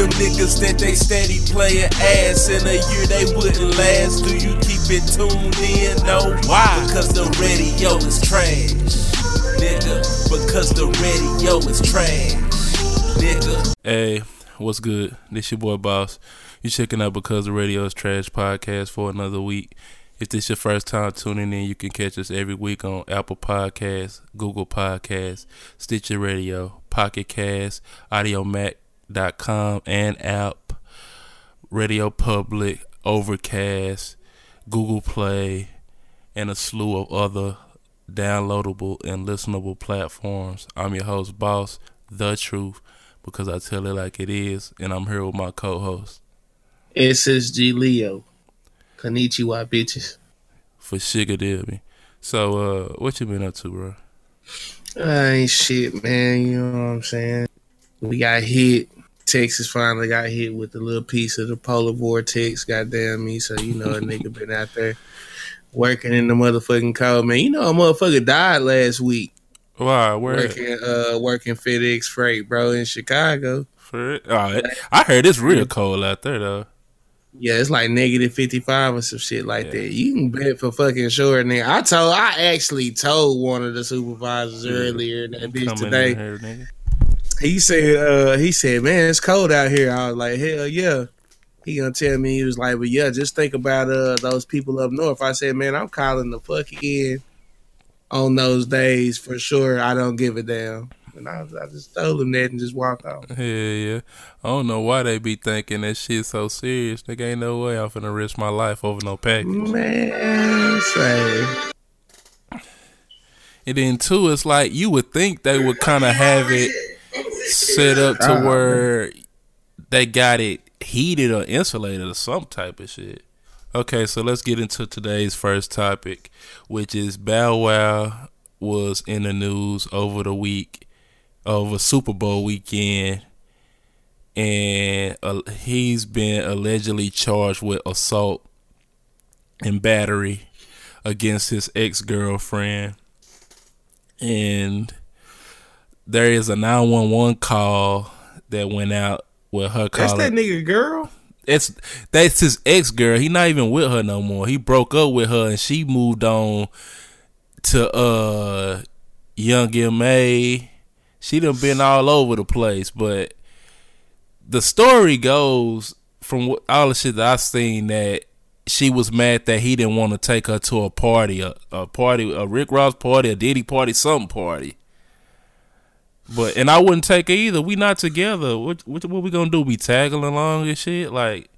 Them niggas that they steady playing ass in a year they wouldn't last. Do you keep it tuned in? No. Why? Because the radio is trash. Nigga, because the radio is trash. Nigga. Hey, what's good? This your boy Boss. You checking out Because the Radio is Trash podcast for another week. If this your first time tuning in, you can catch us every week on Apple Podcasts, Google Podcasts, Stitcher Radio, Pocket Cast, Audiomack.com, and app, Radio Public, Overcast, Google Play, and a slew of other downloadable and listenable platforms. I'm your host, Boss, The Truth, because I tell it like it is, and I'm here with my co-host. SSG Leo. Konnichiwa, bitches. For Shigadilby. So, uh, what you been up to, bro? I ain't shit, man. You know what I'm saying? We got hit. Texas finally got hit with a little piece of the polar vortex. Goddamn me. So, you know, a nigga been out there working in the motherfucking cold, man. You know, a motherfucker died last week. Wow, Where? Working, uh, working FedEx Freight, bro, in Chicago. For it? Oh, I heard it's real cold out there, though. Yeah, it's like negative fifty five or some shit like yeah. that. You can bet for fucking sure, nigga. I told, I actually told one of the supervisors yeah. earlier in that bitch today. Here, he said, uh, he said, man, it's cold out here. I was like, hell yeah. He gonna tell me he was like, but yeah, just think about uh those people up north. I said, man, I'm calling the fuck in on those days for sure. I don't give a damn. And I, I just told him that and just walked off. Yeah, yeah. I don't know why they be thinking that shit so serious. They ain't no way I'm finna risk my life over no package. Man, say. And then too, it's like you would think they would kind of have it set up to uh, where they got it heated or insulated or some type of shit. Okay, so let's get into today's first topic, which is Bow Wow was in the news over the week over Super Bowl weekend, and uh, he's been allegedly charged with assault and battery against his ex girlfriend. And there is a 911 call that went out with her calling. That's that nigga girl? It's that's his ex girl. He not even with her no more. He broke up with her and she moved on to uh Young M.A she done been all over the place, but the story goes from all the shit that I've seen that she was mad that he didn't want to take her to a party, a, a party, a Rick Ross party, a Diddy party, something party. But and I wouldn't take her either. We not together. What what, what we gonna do? Be tagging along and shit? Like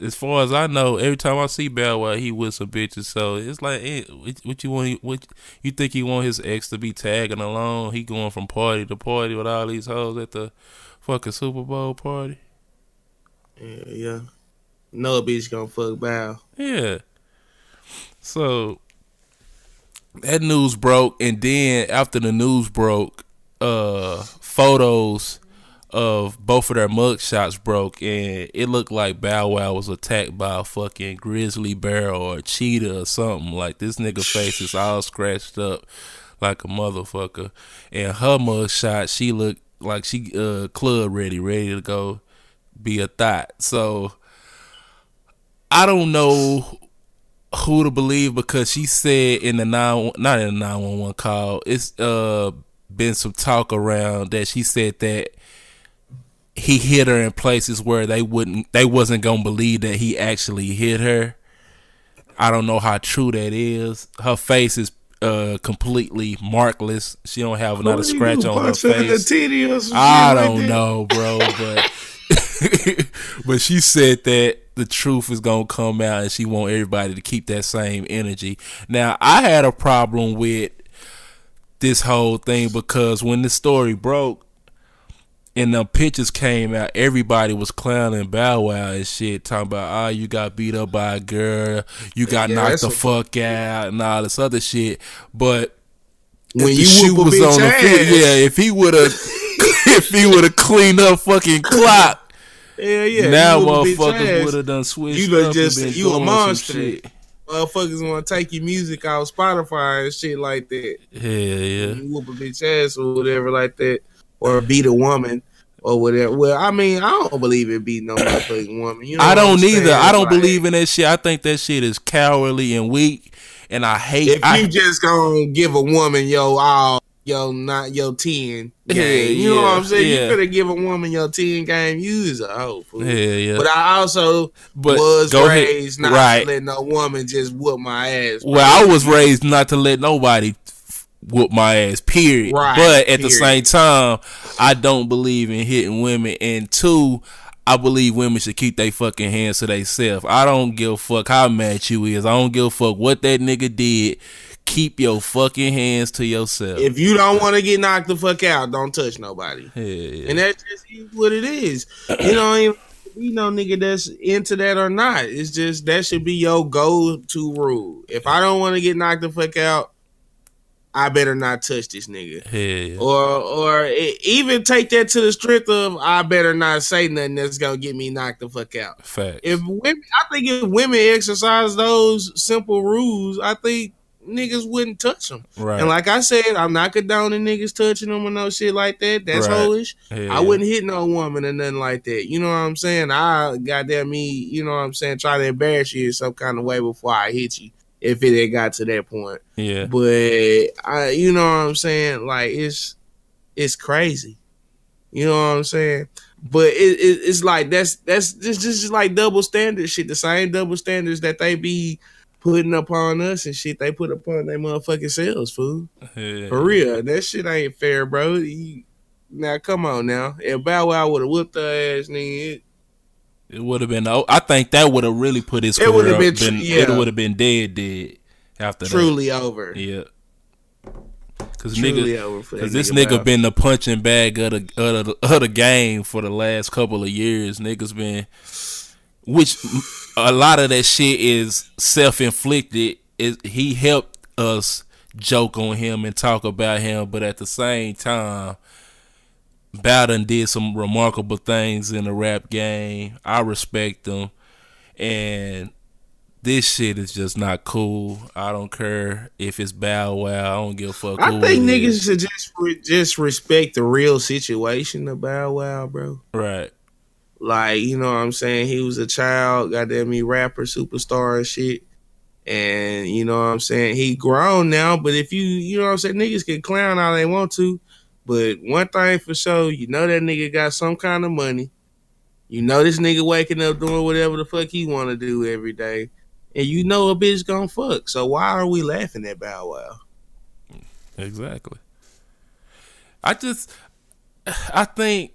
as far as I know, every time I see Bow Wow, he with some bitches. So it's like, eh, hey, what you want? What you think he want his ex to be tagging along? He going from party to party with all these hoes at the fucking Super Bowl party. Yeah, yeah. No bitch gonna fuck Bow. Yeah. So that news broke, and then after the news broke, uh, photos of both of their mug shots broke and it looked like Bow Wow was attacked by a fucking grizzly bear or a cheetah or something. Like this nigga face is all scratched up like a motherfucker. And her mug shot, she looked like she uh club ready, ready to go be a thought. So I don't know who to believe because she said in the nine not in the nine one one call, it's uh been some talk around that she said that he hit her in places where they wouldn't they wasn't gonna believe that he actually hit her. I don't know how true that is. Her face is uh completely markless. She don't have another scratch on her face. I don't know, bro, but but she said that the truth is gonna come out and she want everybody to keep that same energy. Now I had a problem with this whole thing because when the story broke, and the pictures came out, everybody was clowning Bow Wow and shit, talking about, ah, oh, you got beat up by a girl, you got yeah, knocked the fuck out, and all this other shit. But when you shoe was on the field, yeah, if he would have, if he would have cleaned up fucking clock, yeah, yeah, now motherfuckers would have done switched. You up just you a monster. Motherfuckers want to take your music out Spotify and shit like that. Yeah, yeah. You whoop a bitch ass or whatever like that or beat a woman or whatever. Well, I mean, I don't believe it be no motherfucking woman. You know I don't either. I don't like, believe in that shit. I think that shit is cowardly and weak, and I hate. If I, you just gonna give a woman yo all yo not yo ten game, yeah, you know what I'm saying? Yeah. You could have give a woman your ten game. Use a hoe. Fool. Yeah, yeah. But I also but was raised ahead. not right. to let no woman just whoop my ass. Well, I was raised not to let nobody whoop my ass. Period. Right. But at period. the same time, I don't believe in hitting women. And two, I believe women should keep their fucking hands to themselves. I don't give a fuck how mad you is. I don't give a fuck what that nigga did. Keep your fucking hands to yourself. If you don't want to get knocked the fuck out, don't touch nobody. Yeah, yeah. And that's just what it is. You know, you know, nigga, that's into that or not. It's just that should be your go-to rule. If I don't want to get knocked the fuck out, I better not touch this nigga. Yeah. Or or even take that to the strength of I better not say nothing that's gonna get me knocked the fuck out. Fact. If women, I think if women exercise those simple rules, I think niggas wouldn't touch them. Right. And like I said, I'm not condoning niggas touching them or no shit like that. That's right. hoish. Yeah. I wouldn't hit no woman or nothing like that. You know what I'm saying? I goddamn me, you know what I'm saying, try to embarrass you in some kind of way before I hit you if it had got to that point. Yeah. But I you know what I'm saying? Like it's it's crazy. You know what I'm saying? But it, it, it's like that's that's just just like double standard shit. The same double standards that they be putting upon us and shit they put upon their motherfucking selves, fool. Yeah. For real. That shit ain't fair, bro. You, now come on now. If Bow Wow would have whooped her ass, nigga, it would have been. I think that would have really put his career. it would have been, been yeah. It would have been dead, dead after truly that. over. Yeah. Cause nigga, cause this nigga, nigga been the punching bag of the, of the of the game for the last couple of years. Niggas been, which a lot of that shit is self inflicted. Is he helped us joke on him and talk about him, but at the same time, Bowden did some remarkable things in the rap game. I respect them, and this shit is just not cool. I don't care if it's Bow Wow. I don't give a fuck. I think niggas is. should just re- just respect the real situation of Bow Wow, bro. Right. Like you know what I'm saying. He was a child, goddamn me, rapper, superstar and shit. And you know what I'm saying. He grown now, but if you you know what I'm saying, niggas can clown all they want to. But one thing for sure, you know that nigga got some kind of money. You know this nigga waking up doing whatever the fuck he want to do every day, and you know a bitch gonna fuck. So why are we laughing at Bow Wow? Exactly. I just, I think,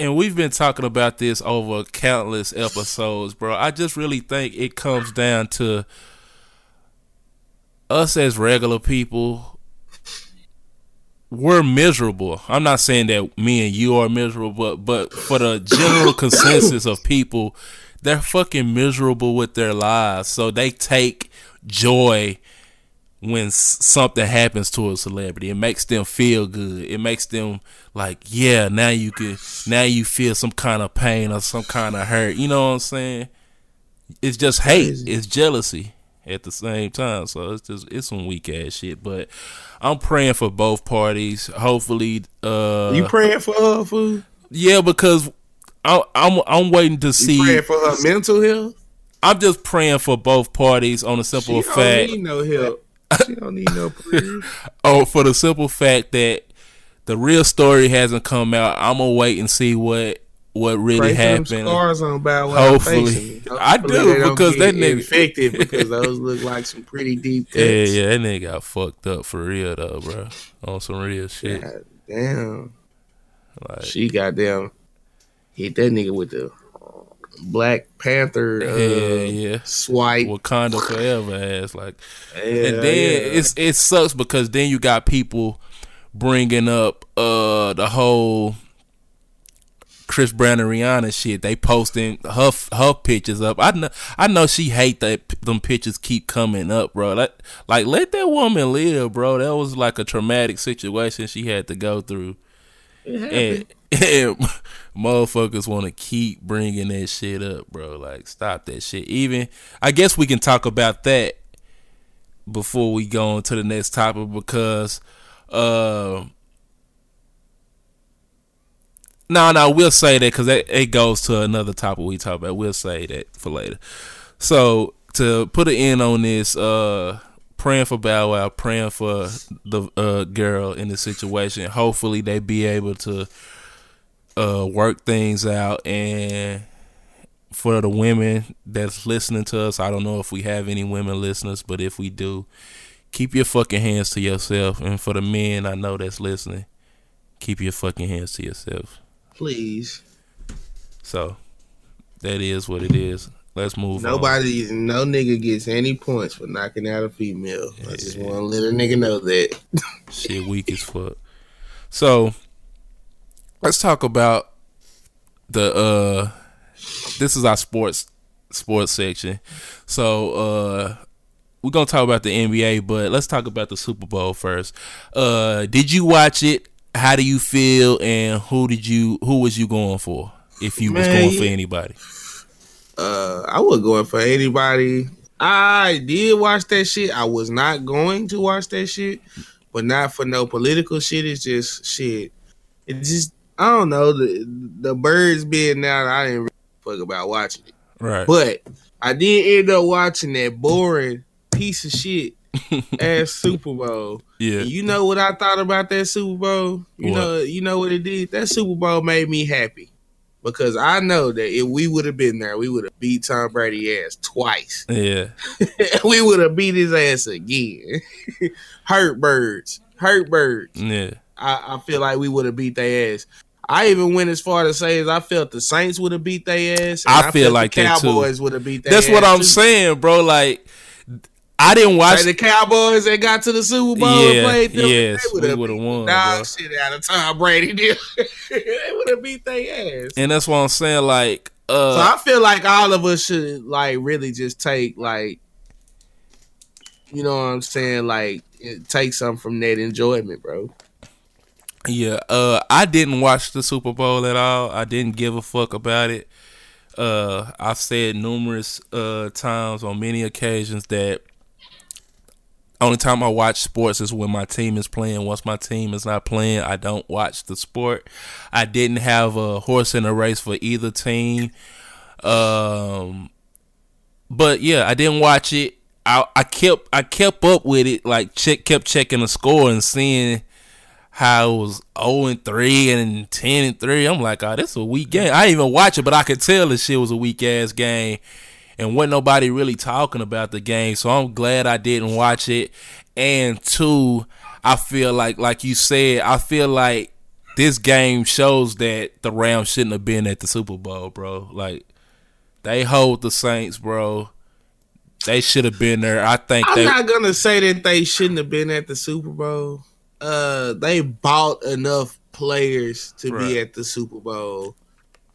and we've been talking about this over countless episodes, bro. I just really think it comes down to us as regular people we're miserable. I'm not saying that me and you are miserable, but but for the general consensus of people, they're fucking miserable with their lives. So they take joy when something happens to a celebrity. It makes them feel good. It makes them like, yeah, now you can now you feel some kind of pain or some kind of hurt. You know what I'm saying? It's just hate. It's jealousy at the same time. So it's just it's some weak ass shit. But I'm praying for both parties. Hopefully, uh, you praying for her food? Yeah, because I, I'm I'm waiting to see. You praying for her mental health. I'm just praying for both parties on a simple she fact. Don't need no help. She don't need no oh, for the simple fact that the real story hasn't come out. I'm gonna wait and see what what really Pray happened. Scars on Bow Wow Hopefully, I do because that nigga infected because those look like some pretty deep. Cuts. Yeah, yeah, that nigga got fucked up for real though, bro. On some real shit. God damn. Like, she got damn hit that nigga with the Black Panther uh, yeah, yeah. swipe. Wakanda forever ass like, yeah, and then yeah. it's it sucks because then you got people bringing up uh the whole Chris Brown and Rihanna shit. They posting her her pictures up. I know I know she hate that them pictures keep coming up, bro. Like like let that woman live, bro. That was like a traumatic situation she had to go through. And, and motherfuckers want to keep bringing that shit up, bro. Like stop that shit. Even I guess we can talk about that before we go on to the next topic because uh No, no, we'll say that because it goes to another topic we talk about. We'll say that for later. So to put an end on this, uh, praying for Bow Wow, praying for the uh, girl in the situation. Hopefully, they be able to uh, work things out. And for the women that's listening to us, I don't know if we have any women listeners, but if we do, keep your fucking hands to yourself. And for the men I know that's listening, keep your fucking hands to yourself. Please. So that is what it is. Let's move Nobody, on. no nigga gets any points for knocking out a female. Yeah. I just want to let a nigga know that. Shit weak as fuck. So, let's talk about the uh this is our sports sports section. So, uh we're gonna talk about the NBA, but let's talk about the Super Bowl first. Uh, did you watch it? How do you feel? And who did you? Who was you going for? If you Man, was going for anybody? Uh, I was going for anybody. I did watch that shit. I was not going to watch that shit, but not for no political shit. It's just shit. It just I don't know the the birds being out. I didn't really fuck about watching it. Right. But I did end up watching that boring piece of shit ass Super Bowl. Yeah. You know what I thought about that Super Bowl? You what? know, you know what it did? That Super Bowl made me happy because I know that if we would have been there, we would have beat Tom Brady ass twice. Yeah, we would have beat his ass again. hurt birds, hurt birds. Yeah, I, I feel like we would have beat their ass. I even went as far to say as I felt the Saints would have beat their ass. I, I, feel like the Cowboys would have beat their That's what I'm too. saying, bro. Like I didn't watch like the Cowboys that got to the Super Bowl yeah, and played them. Yes, they would have won. Dog shit out of Tom Brady. they would have beat their ass. And that's what I'm saying. Like, uh, so I feel like all of us should like really just take like, you know what I'm saying? Like, take something from that enjoyment, bro. Yeah, uh, I didn't watch the Super Bowl at all. I didn't give a fuck about it. Uh, I've said numerous uh, times on many occasions that only time I watch sports is when my team is playing. Once my team is not playing, I don't watch the sport. I didn't have a horse in a race for either team. Um, but yeah, I didn't watch it. I, I kept I kept up with it, like check kept checking the score and seeing how it was 0 and 3 and 10 and 3. I'm like, oh, this is a weak game. I didn't even watch it, but I could tell this shit was a weak ass game and wasn't nobody really talking about the game. So I'm glad I didn't watch it. And two, I feel like, like you said, I feel like this game shows that the Rams shouldn't have been at the Super Bowl, bro. Like they hold the Saints, bro. They should have been there. I think I'm they, not gonna say that they shouldn't have been at the Super Bowl. Uh, they bought enough players to right. be at the Super Bowl.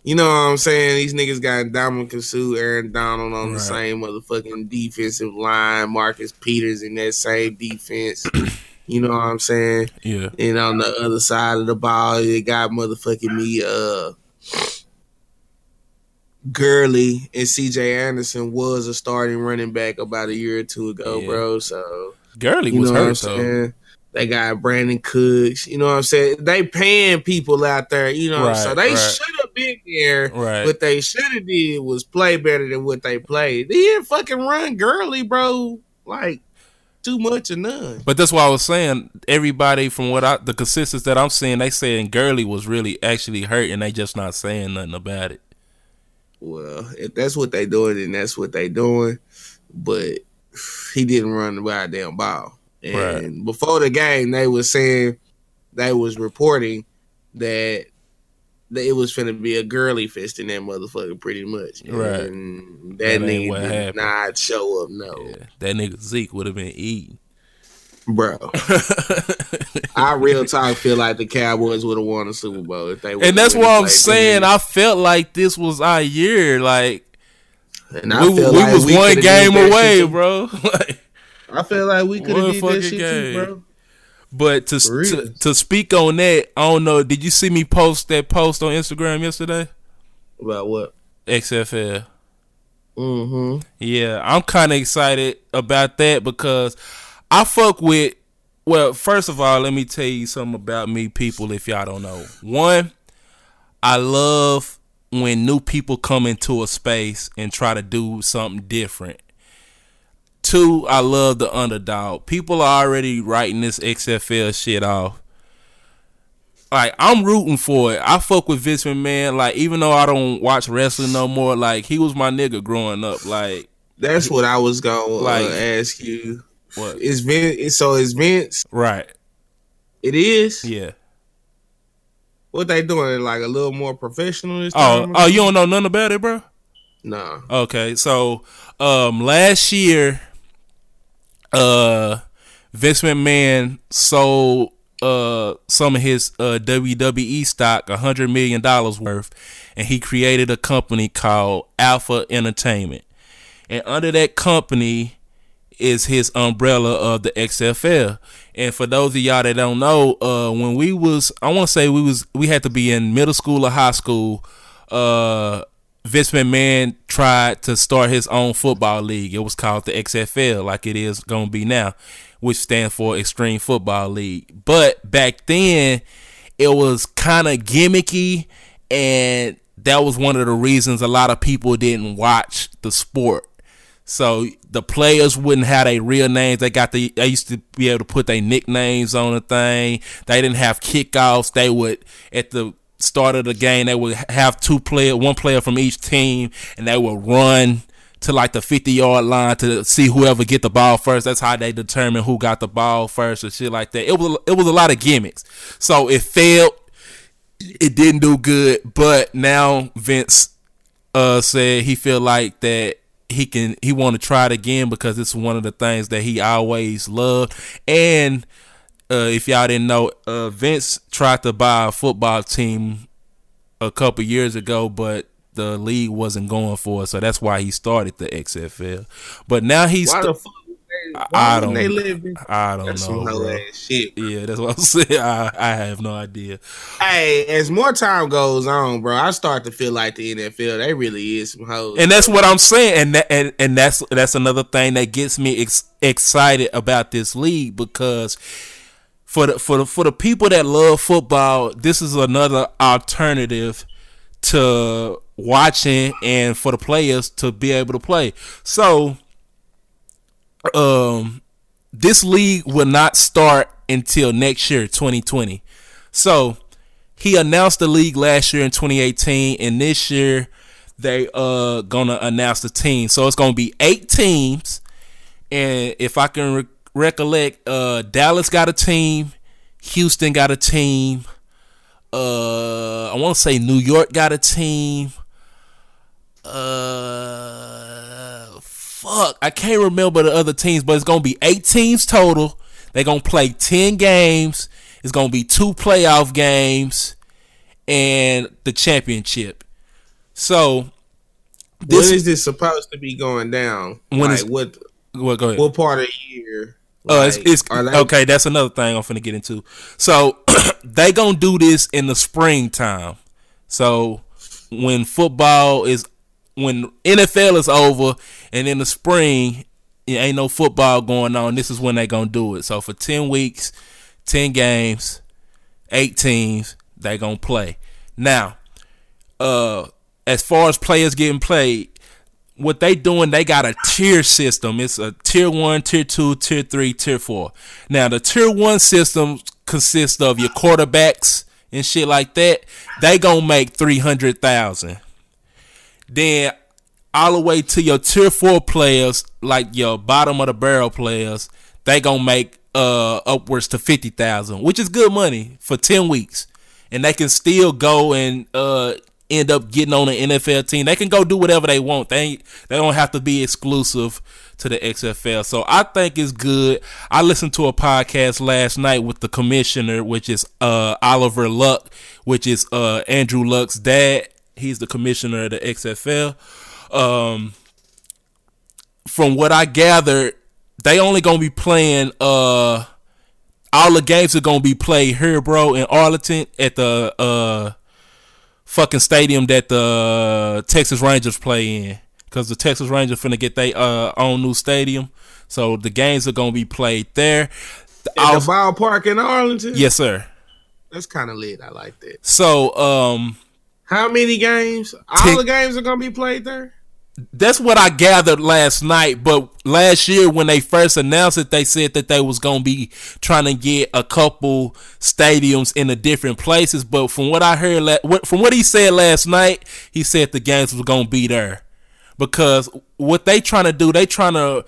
You know what I'm saying? These niggas got Ndamukong Suh, Aaron Donald on right. the same motherfucking defensive line, Marcus Peters in that same defense. you know what I'm saying? Yeah. And on the other side of the ball, they got motherfucking me, uh, Gurley and CJ Anderson was a starting running back about a year or two ago, yeah. bro. So Gurley was hurt, though. They got Brandin Cooks. You know what I'm saying? They paying people out there. You know, right, so they right. should have been there. Right. What they should have did was play better than what they played. They didn't fucking run Gurley, bro. Like too much or none. But that's why I was saying. Everybody from what I the consistency that I'm seeing, they saying Gurley was really actually hurt, and they just not saying nothing about it. Well, if that's what they doing, then that's what they doing. But he didn't run the goddamn ball. And right. before the game, they was saying they was reporting that it was finna be a girly fist in that motherfucker, pretty much. Right. And that, that nigga did not show up. No, yeah. that nigga Zeke would have been eating. Bro, I real talk feel like the Cowboys would have won the Super Bowl if they. And that's what I'm saying. I felt like this was our year. Like, and I we, we like was one game away, bro. like, I feel like we could have did that shit game. too, bro. But to, to to speak on that, I don't know. Did you see me post that post on Instagram yesterday? About what? XFL. Mm-hmm. Yeah, I'm kind of excited about that because I fuck with. Well, first of all, let me tell you something about me, people. If y'all don't know, one, I love when new people come into a space and try to do something different. Two, I love the underdog. People are already writing this XFL shit off. Like I'm rooting for it. I fuck with Vince McMahon. Like even though I don't watch wrestling no more, like he was my nigga growing up. Like that's what I was gonna uh, like, uh, ask you. What is Vince? So is Vince right? It is. Yeah. What they doing? Like a little more professional this oh, time? Oh, you don't know nothing about it, bro? No. Okay, so um, last year, uh, Vince McMahon sold uh some of his uh WWE stock, a hundred million dollars worth, and he created a company called Alpha Entertainment. And under that company, is his umbrella of the XFL. And for those of y'all that don't know, uh, when we was, I want to say we was, we had to be in middle school or high school. Uh, Vince McMahon tried to start his own football league. It was called the XFL, like it is gonna be now, which stands for Extreme Football League. But back then, it was kind of gimmicky, and that was one of the reasons a lot of people didn't watch the sport so the players wouldn't have their real names. They got the they used to be able to put their nicknames on the thing. They didn't have kickoffs. They would at the start of the game they would have two player, one player from each team, and they would run to like the 50 yard line to see whoever get the ball first. That's how they determine who got the ball first and shit like that. It was it was a lot of gimmicks. So it failed. It didn't do good, but now Vince uh said he feel like that he can he want to try it again because it's one of the things that he always loved. And uh, if y'all didn't know, uh, Vince tried to buy a football team a couple years ago, but the league wasn't going for it, so that's why he started the XFL. But now he's fuck I, I don't. They live in, I don't that's know. Shit, yeah, that's what I'm saying. I, I have no idea. Hey, as more time goes on, bro, I start to feel like the NFL. They really is some hoes. And that's what I'm saying. And that, and and that's that's another thing that gets me ex- excited about this league because for the for the for the people that love football, this is another alternative to watching and for the players to be able to play. So um this league will not start until next year, 2020. So he announced the league last year in 2018, and this year they uh gonna announce the team. So it's gonna be eight teams, and if I can re- recollect, uh Dallas got a team, Houston got a team, uh I want to say New York got a team, uh fuck, I can't remember the other teams, but it's gonna be eight teams total. They're gonna play ten games. It's gonna be two playoff games and the championship. So, this, when is this supposed to be going down? When like, is, what? What? Go ahead. What part of the year? Like, uh, it's, it's they, okay. That's another thing I'm finna get into. So they gonna do this in the springtime. So when football is when NFL is over and in the spring, it ain't no football going on. This is when they gonna do it. So for ten weeks, ten games, eight teams, they gonna play. Now, uh, as far as players getting played, what they doing, they got a tier system. It's a tier one, tier two, tier three, tier four. Now the tier one system consists of your quarterbacks and shit like that. They gonna make three hundred thousand. Then all the way to your tier four players, like your bottom of the barrel players, they gonna make uh upwards to fifty thousand, which is good money for ten weeks, and they can still go and uh end up getting on an NFL team. They can go do whatever they want. They they don't have to be exclusive to the XFL. So I think it's good. I listened to a podcast last night with the commissioner, which is uh Oliver Luck, which is uh Andrew Luck's dad. He's the commissioner of the XFL. Um, from what I gathered, they only gonna be playing uh all the games are gonna be played here, bro, in Arlington at the uh fucking stadium that the Texas Rangers play in. Cause the Texas Rangers finna get their uh own new stadium. So the games are gonna be played there. The, in the ballpark in Arlington? Yes, sir. That's kind of lit. I like that. So um How many games? All the games are gonna be played there. That's what I gathered last night. But last year, when they first announced it, they said that they was gonna be trying to get a couple stadiums in the different places. But from what I heard, from what he said last night, he said the games was gonna be there because what they trying to do, they trying to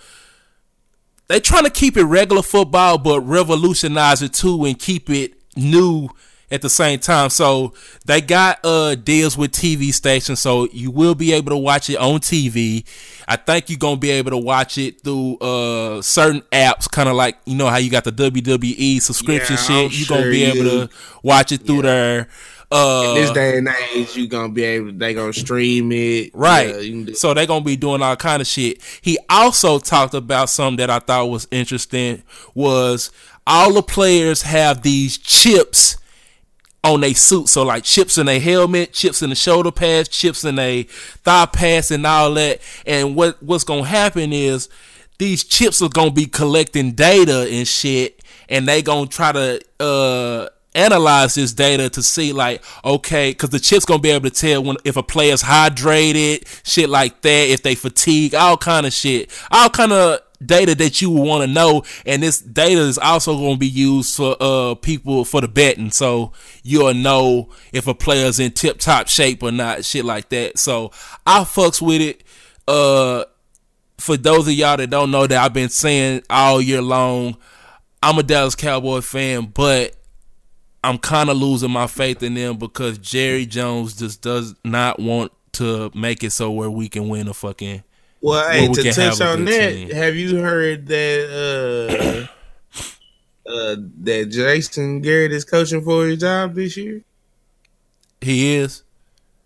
they trying to keep it regular football, but revolutionize it too and keep it new at the same time. So they got uh deals with TV stations, so you will be able to watch it on TV. I think you're gonna be able to watch it through uh certain apps, kind of like you know how you got the WWE subscription yeah, shit. You're gonna be able to watch it through yeah. there. Uh, In this day and age, you gonna be able. They gonna stream it, right? Yeah, so they gonna be doing all kind of shit. He also talked about something that I thought was interesting. Was all the players have these chips on their suit. So like chips in a helmet, chips in the shoulder pads, chips in a thigh pads, and all that. And what what's gonna happen is these chips are gonna be collecting data and shit, and they gonna try to uh analyze this data to see like okay because the chip's gonna be able to tell when if a player's hydrated shit like that if they fatigue all kind of shit all kind of data that you want to know and this data is also going to be used for uh people for the betting. So you'll know if a player's in tip top shape or not shit like that. So i fucks with it. Uh for those of y'all that don't know that i've been saying all year long i'm a dallas cowboy fan but i'm kind of losing my faith in them because jerry jones just does not want to make it so where we can win a fucking well, hey, to touch on that, team. have you heard that uh, uh, that Jason Garrett is coaching for his job this year? He is.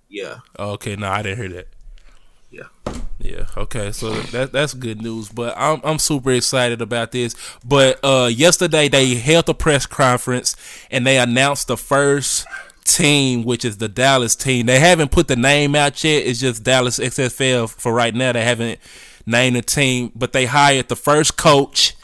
Yeah. Okay, no, I didn't hear that. Yeah. Yeah. Okay. So that that's good news. But I'm I'm super excited about this. But uh, yesterday they held a press conference and they announced the first team, which is the Dallas team. They haven't put the name out yet. It's just Dallas XFL for right now. They haven't named the team, but they hired the first coach,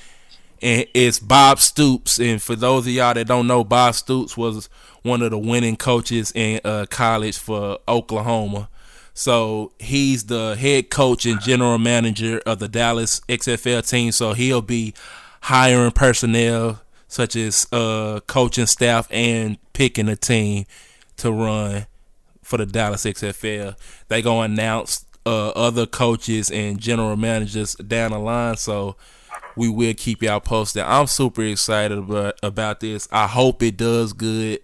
and it's Bob Stoops. And for those of y'all that don't know, Bob Stoops was one of the winning coaches in uh, college for Oklahoma. So he's the head coach and general manager of the Dallas XFL team. So he'll be hiring personnel such as uh, coaching staff and picking a team to run for the Dallas XFL. They gonna announce uh, other coaches and general managers down the line, so we will keep y'all posted. I'm super excited about about this. I hope it does good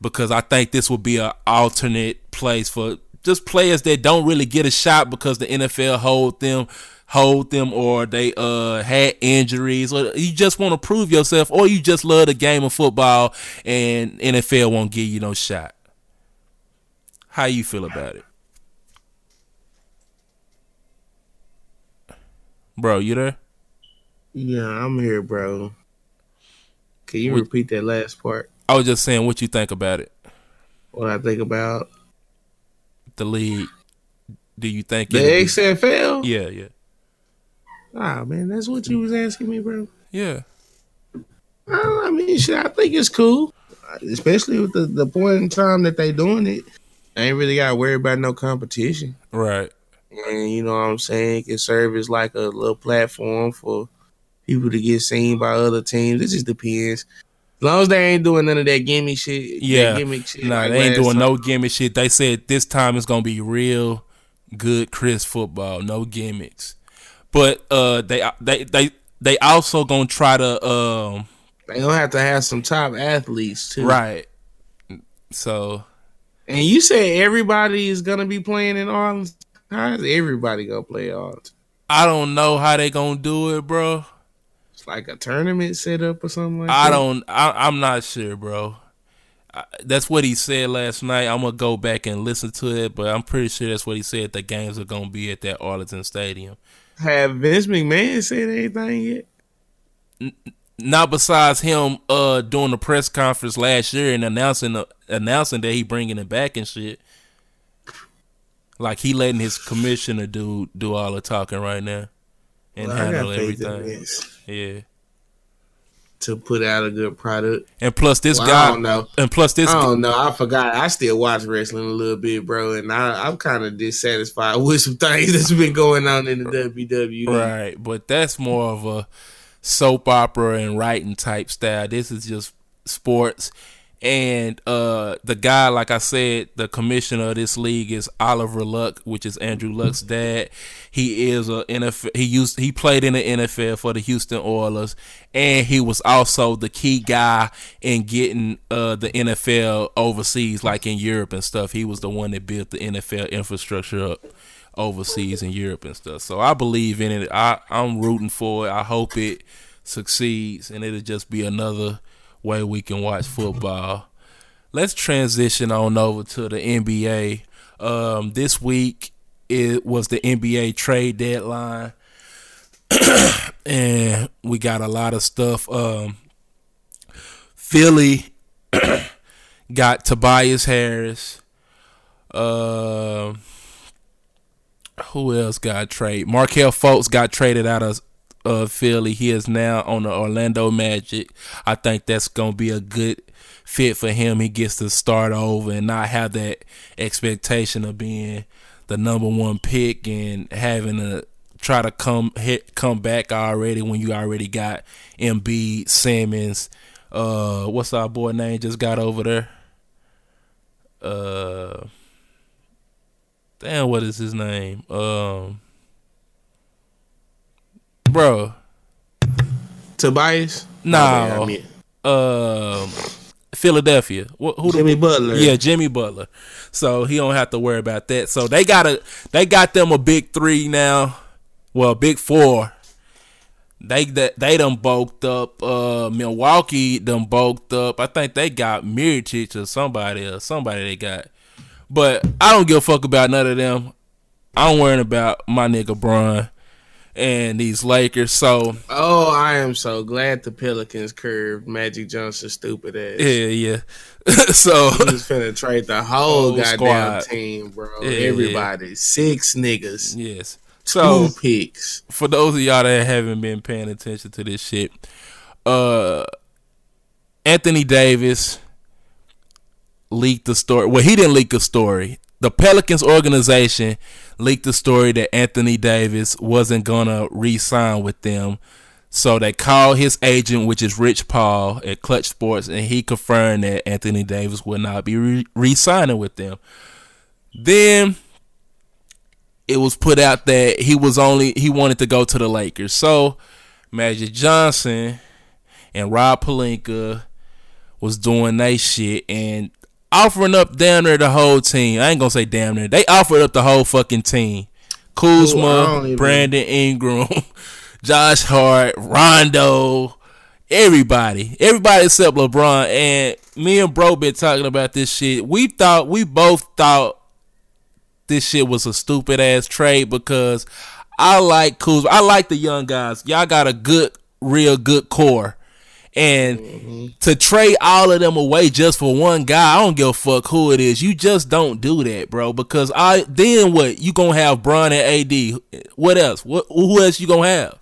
because I think this will be an alternate place for just players that don't really get a shot because the NFL hold them hold them or they uh had injuries or you just want to prove yourself or you just love the game of football and NFL won't give you no shot. How you feel about it? Bro, you there? Yeah, I'm here, bro. Can you what, repeat that last part? I was just saying what you think about it. What I think about the league. Do you think the XFL? Yeah, yeah. Ah, man, that's what you was asking me, bro. Yeah. I mean, shit, I think it's cool, especially with the, the point in time that they doing it. I ain't really got to worry about no competition. Right. And you know what I'm saying? It can serve as like a little platform for people to get seen by other teams. It just depends. As long as they ain't doing none of that gimmick shit. Yeah. Gimmick shit nah, like they ain't doing time. no gimmick shit. They said this time it's going to be real good Chris football. No gimmicks. But uh, they they they they also gonna try to um. They gonna have to have some top athletes too, right? So, and you say everybody is gonna be playing in Arlington. How is everybody gonna play Arlington? I don't know how they gonna do it, bro. It's like a tournament set up or something like I that. don't. I, am not sure, bro. I, that's what he said last night. I'm gonna go back and listen to it, but I'm pretty sure that's what he said. The games are gonna be at that Arlington Stadium. Have Vince McMahon said anything yet? not besides him uh doing the press conference last year and announcing uh, announcing that he bringing it back and shit. Like he letting his commissioner do do all the talking right now and well, handle everything. Yeah. To put out a good product. And plus, this well, guy. I don't know. And plus, this. I don't know. I forgot. I still watch wrestling a little bit, bro, and I, I'm kind of dissatisfied with some things that's been going on in the WWE. Right, but that's more of a soap opera and writing type style. This is just sports and uh, the guy, like I said, the commissioner of this league is Oliver Luck, which is Andrew Luck's dad. He is a NFL. He used he played in the NFL for the Houston Oilers, and he was also the key guy in getting uh, the NFL overseas, like in Europe and stuff. He was the one that built the NFL infrastructure up overseas in Europe and stuff. So I believe in it. I I'm rooting for it. I hope it succeeds, and it'll just be another way we can watch football. Let's transition on over to the NBA. Um, this week it was the NBA trade deadline, and we got a lot of stuff. Um, Philly got Tobias Harris. Uh, who else got traded? Markelle Fultz got traded out of uh, Philly. He is now on the Orlando Magic. I think that's gonna be a good fit for him. He gets to start over and not have that expectation of being the number one pick and having to try to come hit come back already when you already got Embiid, Simmons. Uh, what's our boy name just got over there? Uh, damn, what is his name? Um bro. Tobias? No. Um, Philadelphia. Who Jimmy the, Butler. Yeah, Jimmy Butler. So he don't have to worry about that. So they got a they got them a big three now. Well, big four. They they, they done bulked up. Uh, Milwaukee done bulked up. I think they got Mirotic or somebody or somebody they got. But I don't give a fuck about none of them. I'm worrying about my nigga Bron and these Lakers. So Oh, I am so glad the Pelicans curved Magic Johnson stupid ass. Yeah, yeah. so he's finna trade the whole, whole goddamn squad. team, bro. Yeah, Everybody. Yeah. Six niggas. Yes. So Two picks. For those of y'all that haven't been paying attention to this shit, uh Anthony Davis leaked the story. Well, he didn't leak a story the Pelicans organization leaked the story that Anthony Davis wasn't gonna re-sign with them. So they called his agent, which is Rich Paul at Clutch Sports, and he confirmed that Anthony Davis would not be re signing with them. Then it was put out that he was only he wanted to go to the Lakers. So Magic Johnson and Rob Pelinka was doing they shit, and offering up damn near the whole team. I ain't gonna say damn near. They offered up the whole fucking team. Kuzma, Ooh, Brandon Ingram, Josh Hart, Rondo, everybody, everybody except LeBron. And me and Bro been talking about this shit. We thought we both thought this shit was a stupid ass trade because I like Kuzma. I like the young guys. Y'all got a good, real good core. And mm-hmm. to trade all of them away just for one guy, I don't give a fuck who it is. You just don't do that, bro. Because I then what? You gonna have Bron and AD. What else? What who else you gonna have?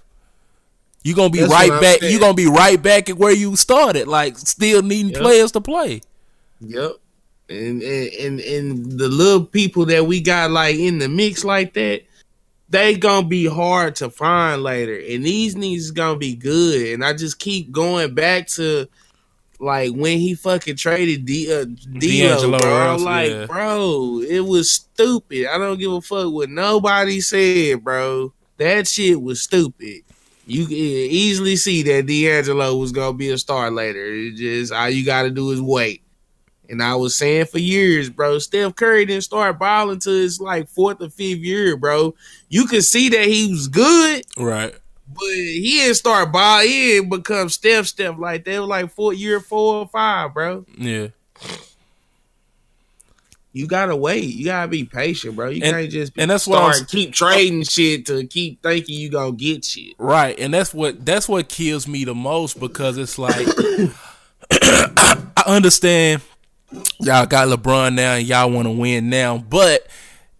You gonna be That's right back. You gonna be right back at where you started, like still needing yep. players to play. Yep. And, and and the little people that we got like in the mix like that, they gonna be hard to find later, and these niggas gonna be good. And I just keep going back to like when he fucking traded D- uh, D'Lo, bro. like, yeah. bro, it was stupid. I don't give a fuck what nobody said, bro. That shit was stupid. You can easily see that D'Angelo was gonna be a star later. It just all you gotta do is wait. And I was saying for years, bro, Steph Curry didn't start balling to his like fourth or fifth year, bro. You could see that he was good. Right. But he didn't start balling. He didn't become Steph Steph like that. was like four year four or five, bro. Yeah. You gotta wait. You gotta be patient, bro. You and, can't just and that's start what keep trading shit to keep thinking you gonna get shit. Right, and that's what that's what kills me the most because it's like I understand y'all got LeBron now and y'all want to win now, but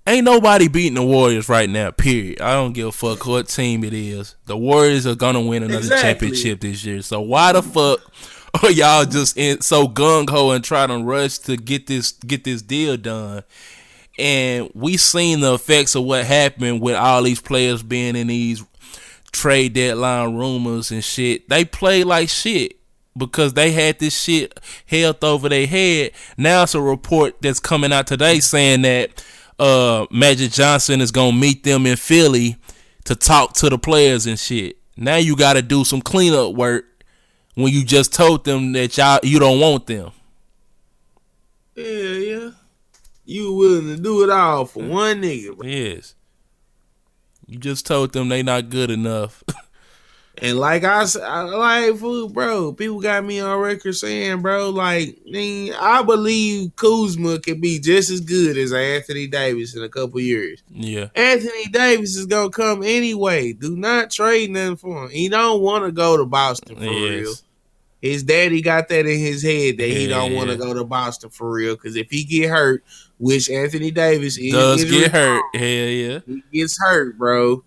ain't nobody beating the Warriors right now. Period. I don't give a fuck what team it is. The Warriors are gonna win another exactly. championship this year. So why the fuck are y'all just in, so gung ho and trying to rush to get this get this deal done? And we seen the effects of what happened with all these players being in these trade deadline rumors and shit. They play like shit because they had this shit held over their head. Now it's a report that's coming out today saying that uh, Magic Johnson is gonna meet them in Philly to talk to the players and shit. Now you got to do some cleanup work when you just told them that y'all you don't want them. Yeah, yeah. You willing to do it all for one nigga? Bro. Yes. You just told them they not good enough. And like I, I like food, bro. People got me on record saying, bro, like I believe Kuzma can be just as good as Anthony Davis in a couple years. Yeah, Anthony Davis is gonna come anyway. Do not trade nothing for him. He don't want to go to Boston for yes. real. His daddy got that in his head that yeah, he don't want to go to Boston for real. Because if he get hurt, which Anthony Davis is, does get hurt, hell yeah, he gets hurt, bro.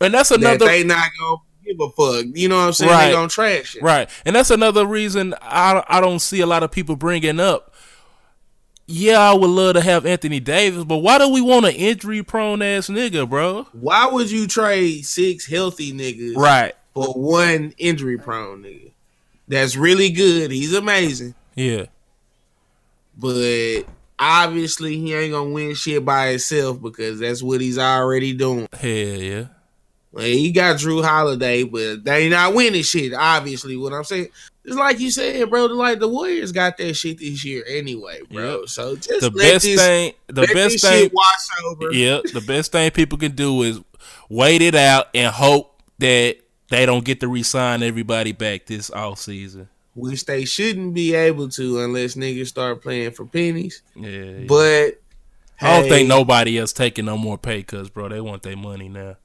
And that's another. That they not gonna give a fuck. You know what I'm saying? Right. They gonna trash it. Right. And that's another reason I I don't see a lot of people bringing up. Yeah, I would love to have Anthony Davis, but why do we want an injury prone ass nigga, bro? Why would you trade six healthy niggas right for one injury prone nigga? That's really good. He's amazing. Yeah. But obviously he ain't gonna win shit by himself because that's what he's already doing. Hell yeah. Like, he got Jrue Holiday, but they not winning shit. Obviously, what I'm saying. It's like you said, bro. Like the Warriors got that shit this year anyway, bro. Yep. So just the best this, thing, the best thing, wash over. Yeah, the best thing people can do is wait it out and hope that they don't get to resign everybody back this off season. Which they shouldn't be able to unless niggas start playing for pennies. Yeah, yeah. but I don't hey, think nobody else taking no more pay cuts, bro. They want their money now.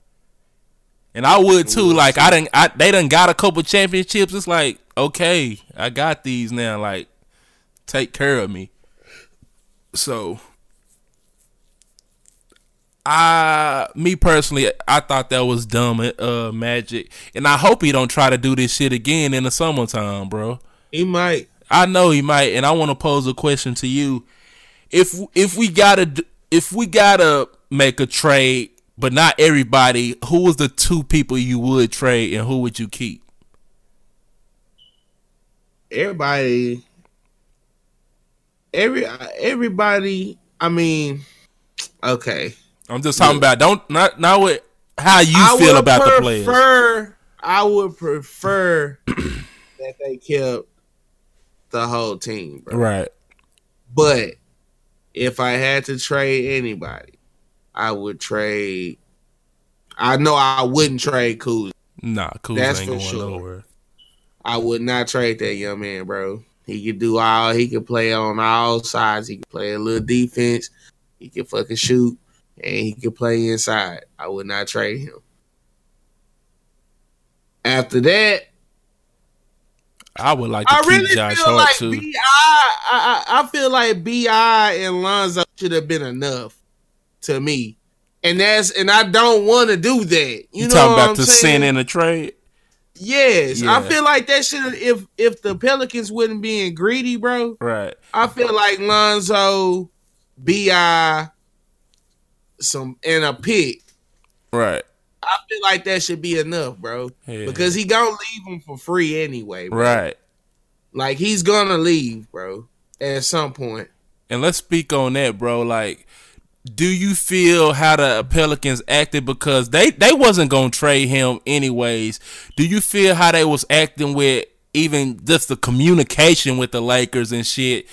And I would too. Like I didn't. I they done got a couple championships. It's like okay, I got these now. Like take care of me. So I me personally, I thought that was dumb, uh, Magic, and I hope he don't try to do this shit again in the summertime, bro. He might. I know he might, and I want to pose a question to you. If if we gotta if we gotta make a trade but not everybody. Who was the two people you would trade, and who would you keep? Everybody, every everybody. I mean, okay. I'm just talking yeah. about don't not not what how you I feel about prefer, the players. I would prefer that they kept the whole team, bro. Right. But if I had to trade anybody, I would trade. I know I wouldn't trade Kuz. Nah, Kuz That's ain't going sure. nowhere. I would not trade that young man, bro. He could do all. He could play on all sides. He could play a little defense. He could fucking shoot, and he could play inside. I would not trade him. After that, I would like to I keep really Josh feel Hart like too. B- I, I, I feel like Bi and Lonzo should have been enough to me. And that's and I don't want to do that. You, you know talking about to sin in a trade? Yes, yeah. I feel like that should if if the Pelicans wouldn't being greedy, bro. Right. I feel like Lonzo, Bi, some and a pick. Right. I feel like that should be enough, bro. Yeah. Because he gonna leave them for free anyway. Bro. Right. Like he's gonna leave, bro, at some point. And let's speak on that, bro. Like do you feel how the Pelicans acted because they they wasn't gonna trade him anyways? Do you feel how they was acting with even just the communication with the Lakers and shit?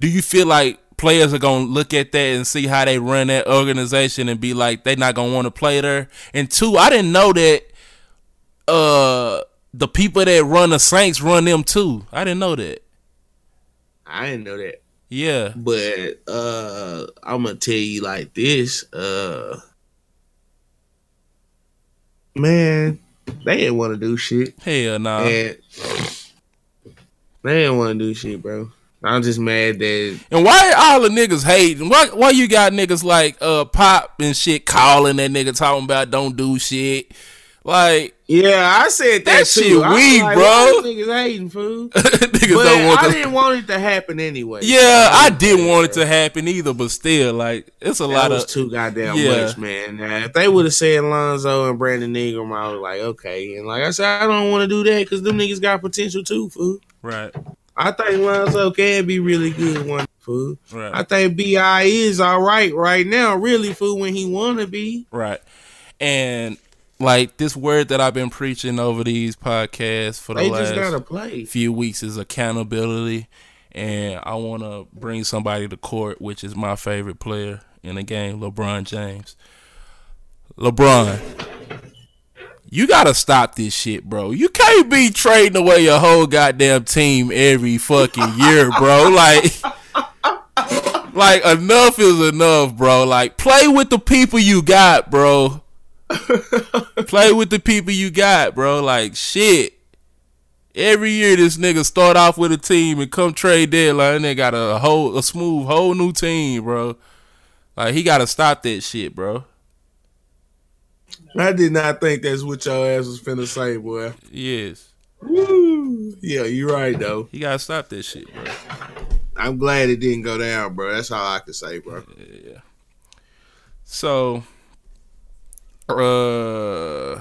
Do you feel like players are gonna look at that and see how they run that organization and be like they not gonna want to play there? And two, I didn't know that uh the people that run the Saints run them too. I didn't know that. I didn't know that. Yeah. But uh I'm gonna tell you like this, uh man, they didn't want to do shit. Hell no. Nah. they didn't want to do shit, bro. I'm just mad that. And why all the niggas hating? Why why you got niggas like uh pop and shit calling that nigga talking about don't do shit? Like yeah, I said that, that shit weak, like, bro. Niggas hating, fool. niggas but don't want I to... didn't want it to happen anyway. Yeah, I, I didn't want it to happen either, but still, like it's a that lot was of too goddamn yeah. much, man. Now, if they would have said Lonzo and Brandon Ingram, I was like, okay. And like I said, I don't want to do that because them niggas got potential too, food. Right. I think Lonzo can be really good one Food. Right. I think Bi is all right right now, really food when he wanna be. Right. And like this word that I've been preaching over these podcasts for the they last few weeks is accountability. And I want to bring somebody to court, which is my favorite player in the game, LeBron James. LeBron, you gotta stop this shit, bro. You can't be trading away your whole goddamn team every fucking year, bro. Like, like enough is enough, bro. Like, play with the people you got, bro. play with the people you got, bro. Like, shit. Every year, this nigga start off with a team and come trade deadline, they got a whole, a smooth, whole new team, bro. Like, he gotta stop that shit, bro. I did not think that's what your ass was finna say, boy. Yes. Woo. Yeah, you're right though. You gotta stop that shit, bro. I'm glad it didn't go down, bro. That's all I can say, bro. Yeah. So, uh,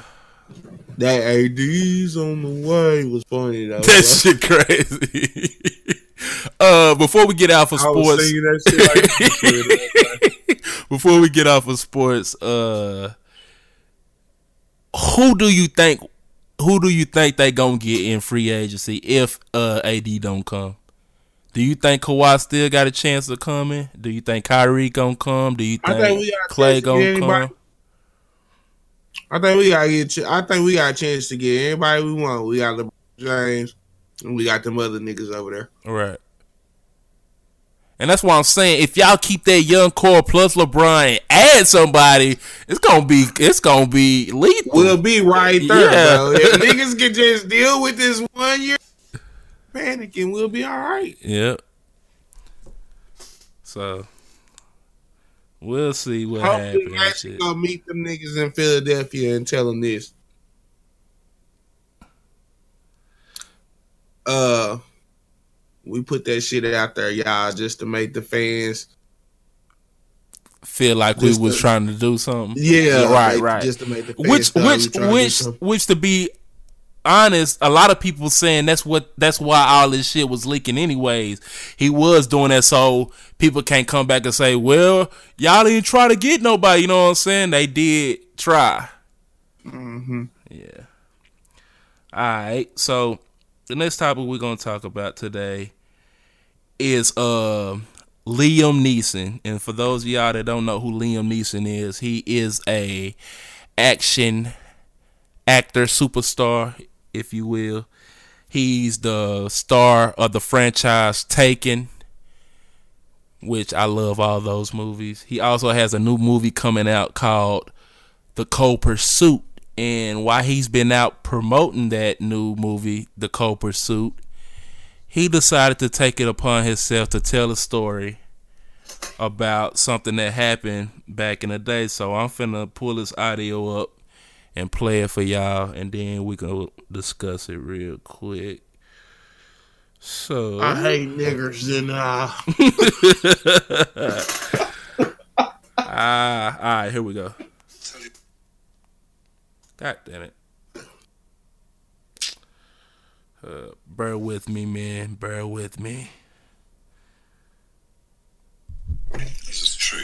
that AD's on the way was funny though. That shit crazy. uh, before we get out for sports, like before we get off of sports, uh who do you think who do you think they gonna get in free agency if uh, AD don't come? Do you think Kawhi still got a chance of coming? Do you think Kyrie gonna come? Do you think, think Clay gonna come? I think we gotta get. I think we got a chance to get anybody we want. We got LeBron James, and we got them other niggas over there. All right. And that's why I'm saying if y'all keep that young core plus LeBron and add somebody, it's gonna be it's gonna be lethal. We'll be right there, yeah. bro. If niggas can just deal with this one year panicking, we'll be all right. Yep. So we'll see what Hopefully happens. Gonna meet them niggas in Philadelphia and tell them this. Uh we put that shit out there, y'all, just to make the fans feel like we was to, trying to do something. Yeah, right, right. Just to make the which which which to which to be honest, a lot of people saying that's what that's why all this shit was leaking anyways. He was doing that so people can't come back and say, "Well, y'all didn't try to get nobody." You know what I'm saying? They did try. Mm-hmm. Yeah. All right. So the next topic we're gonna talk about today is uh Liam Neeson. And for those of y'all that don't know who Liam Neeson is, he is a action actor superstar, if you will. He's the star of the franchise Taken, which I love all those movies. He also has a new movie coming out called The Cold Pursuit and while he's been out promoting that new movie, The Cold Pursuit, he decided to take it upon himself to tell a story about something that happened back in the day. So I'm finna pull this audio up and play it for y'all, and then we can discuss it real quick. So I hate niggers and uh Ah, all right, here we go. God damn it. Uh, bear with me, man. Bear with me. This is true.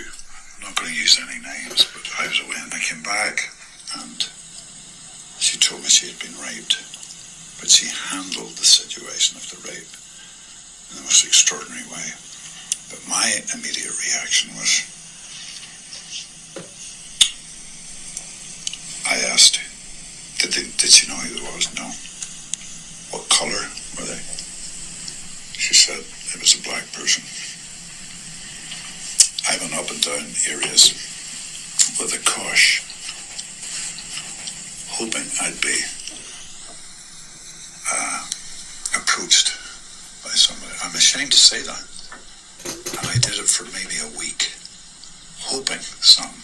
I'm not going to use any names, but I was away and I came back and she told me she had been raped. But she handled the situation of the rape in the most extraordinary way. But my immediate reaction was I asked did, they, did she know who it was? No. What colour were they? She said it was a black person. I went up and down areas with a cosh, hoping I'd be uh, approached by somebody. I'm ashamed to say that. And I did it for maybe a week, hoping some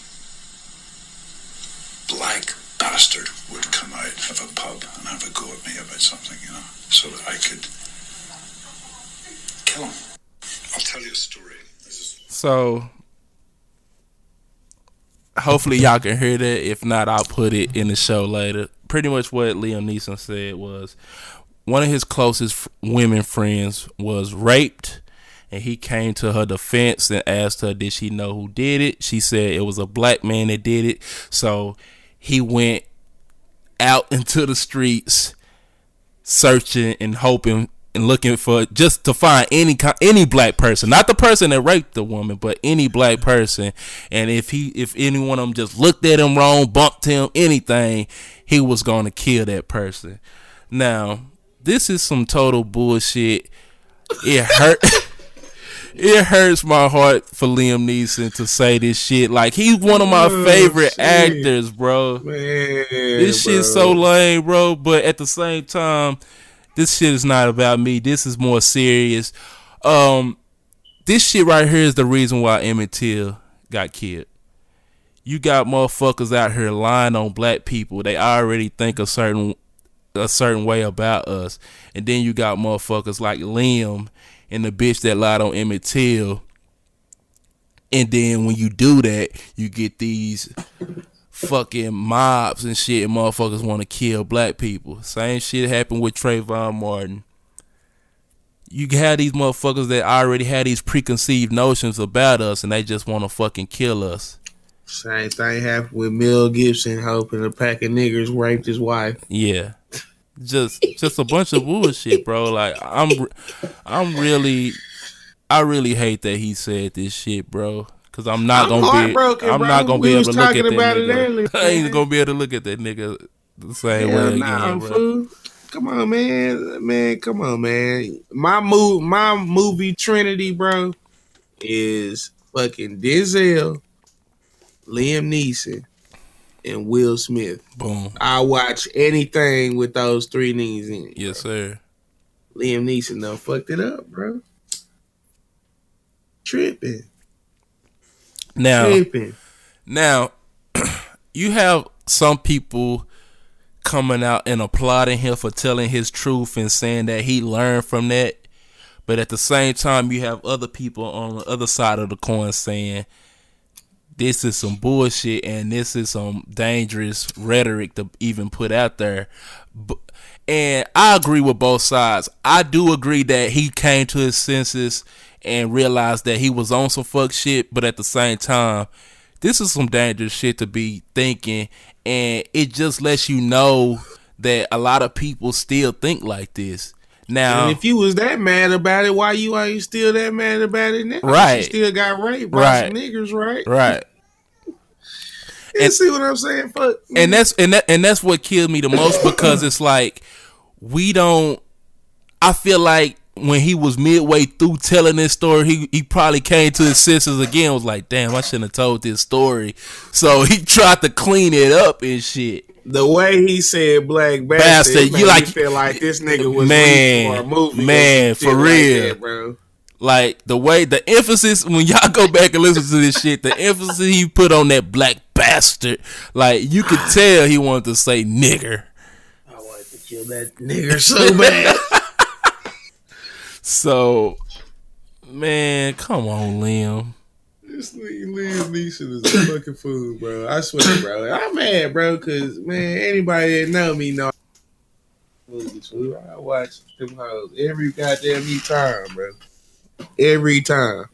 black bastard would come out of a pub and have a go at me about something, you know, so that I could kill him. I'll tell you a story. So hopefully y'all can hear that. If not, I'll put it in the show later. Pretty much what Liam Neeson said was one of his closest women friends was raped and he came to her defense and asked her did she know who did it she said it was a black man that did it so he went out into the streets searching and hoping and looking for just to find any any black person, not the person that raped the woman, but any black person. And if he if any one of them just looked at him wrong, bumped him, anything, he was going to kill that person. Now, this is some total bullshit. It hurt. it hurts my heart for Liam Neeson to say this shit. Like he's one of my oh, favorite shit. actors, bro. Man, this bro. shit's so lame, bro. But at the same time, this shit is not about me. This is more serious. Um, this shit right here is the reason why Emmett Till got killed. You got motherfuckers out here lying on black people. They already think a certain a certain way about us. And then you got motherfuckers like Liam and the bitch that lied on Emmett Till. And then when you do that, you get these fucking mobs and shit and motherfuckers want to kill black people. Same shit happened with Trayvon Martin. You have these motherfuckers that already had these preconceived notions about us and they just want to fucking kill us. Same thing happened with Mel Gibson hoping a pack of niggers raped his wife. Yeah. Just just a bunch of bullshit, bro. Like I'm I'm really I really hate that he said this shit, bro. Cause I'm not I'm gonna be, I'm not gonna we be able to look at that nigga. I ain't gonna be able to look at that nigga the same way nah, again, bro. Come on, man, man, come on, man. My move, my movie Trinity, bro, is fucking Denzel, Liam Neeson, and Will Smith. Boom. I watch anything with those three niggas in it. Yes, bro. sir. Liam Neeson done fucked it up, bro. Tripping. Now, now you have some people coming out and applauding him for telling his truth and saying that he learned from that. But at the same time, you have other people on the other side of the coin saying this is some bullshit and this is some dangerous rhetoric to even put out there. And I agree with both sides. I do agree that he came to his senses and realized that he was on some fuck shit, but at the same time, this is some dangerous shit to be thinking, and it just lets you know that a lot of people still think like this. Now, and if you was that mad about it, why you ain't still that mad about it now? Right, you still got raped by right. some niggers, right? Right. and see what I'm saying? Fuck. And that's and that and that's what killed me the most because it's like we don't. I feel like when he was midway through telling this story, he, he probably came to his senses again. Was like, damn, I shouldn't have told this story. So he tried to clean it up and shit. The way he said "black bastard,", bastard you like feel like this nigga was man, for a movie. Man, for real, like that, bro. Like the way the emphasis when y'all go back and listen to this shit, the emphasis he put on that black bastard, like you could tell he wanted to say nigger. I wanted to kill that nigger so bad. So, man, come on, Liam. This Liam Neeson is a fucking fool, bro. I swear, bro. I'm mad, bro, because, man, anybody that know me know I watch them hoes every goddamn time, bro. Every time.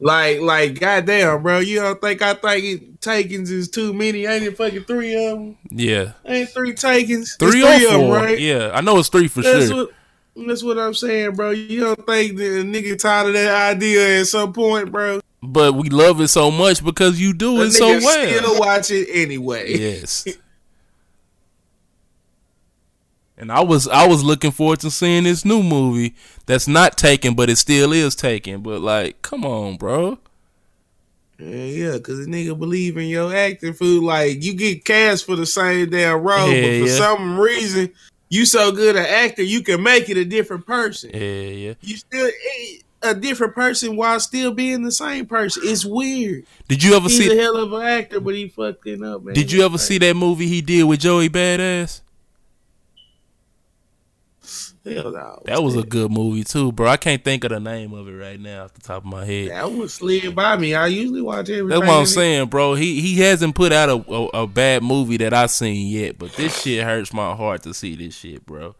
Like, like, goddamn, bro. You don't think I think takings is too many? Ain't it fucking three of them? Yeah. Ain't three takings? Three, three or four, them, right? Yeah, I know it's three for That's sure. What, that's what I'm saying, bro. You don't think the nigga tired of that idea at some point, bro? But we love it so much because you do it so well. Still watch it anyway. Yes. and I was I was looking forward to seeing this new movie that's not taken, but it still is taken. But like, come on, bro. Yeah, yeah, cause the nigga believe in your acting food. Like you get cast for the same damn role, yeah, but for yeah. some reason you so good an actor, you can make it a different person. Yeah, yeah. You still eh, a different person while still being the same person. It's weird. Did you ever He's see? a hell of an actor, but he fucking up, man. Did you ever see that movie he did with Joey Badass? Hell no. That was a good movie too, bro. I can't think of the name of it right now off the top of my head. That was slid by me. I usually watch everything. That's what I'm it. saying, bro. He he hasn't put out a, a, a bad movie that I've seen yet, but this shit hurts my heart to see this shit, bro.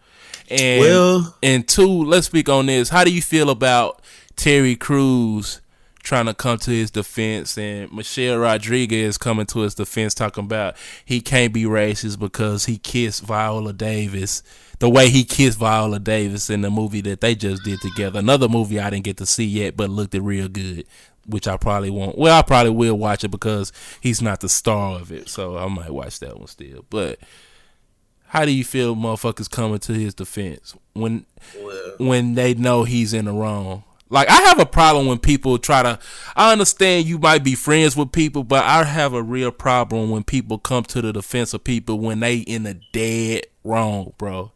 And Well- and two, let's speak on this. How do you feel about Terry Crews trying to come to his defense and Michelle Rodriguez coming to his defense talking about he can't be racist because he kissed Viola Davis the way he kissed Viola Davis in the movie that they just did together. Another movie I didn't get to see yet, but looked it real good, which I probably won't. Well, I probably will watch it because he's not the star of it, so I might watch that one still. But how do you feel, motherfuckers coming to his defense when when they know he's in the wrong? Like I have a problem when people try to. I understand you might be friends with people, but I have a real problem when people come to the defense of people when they in the dead wrong, bro.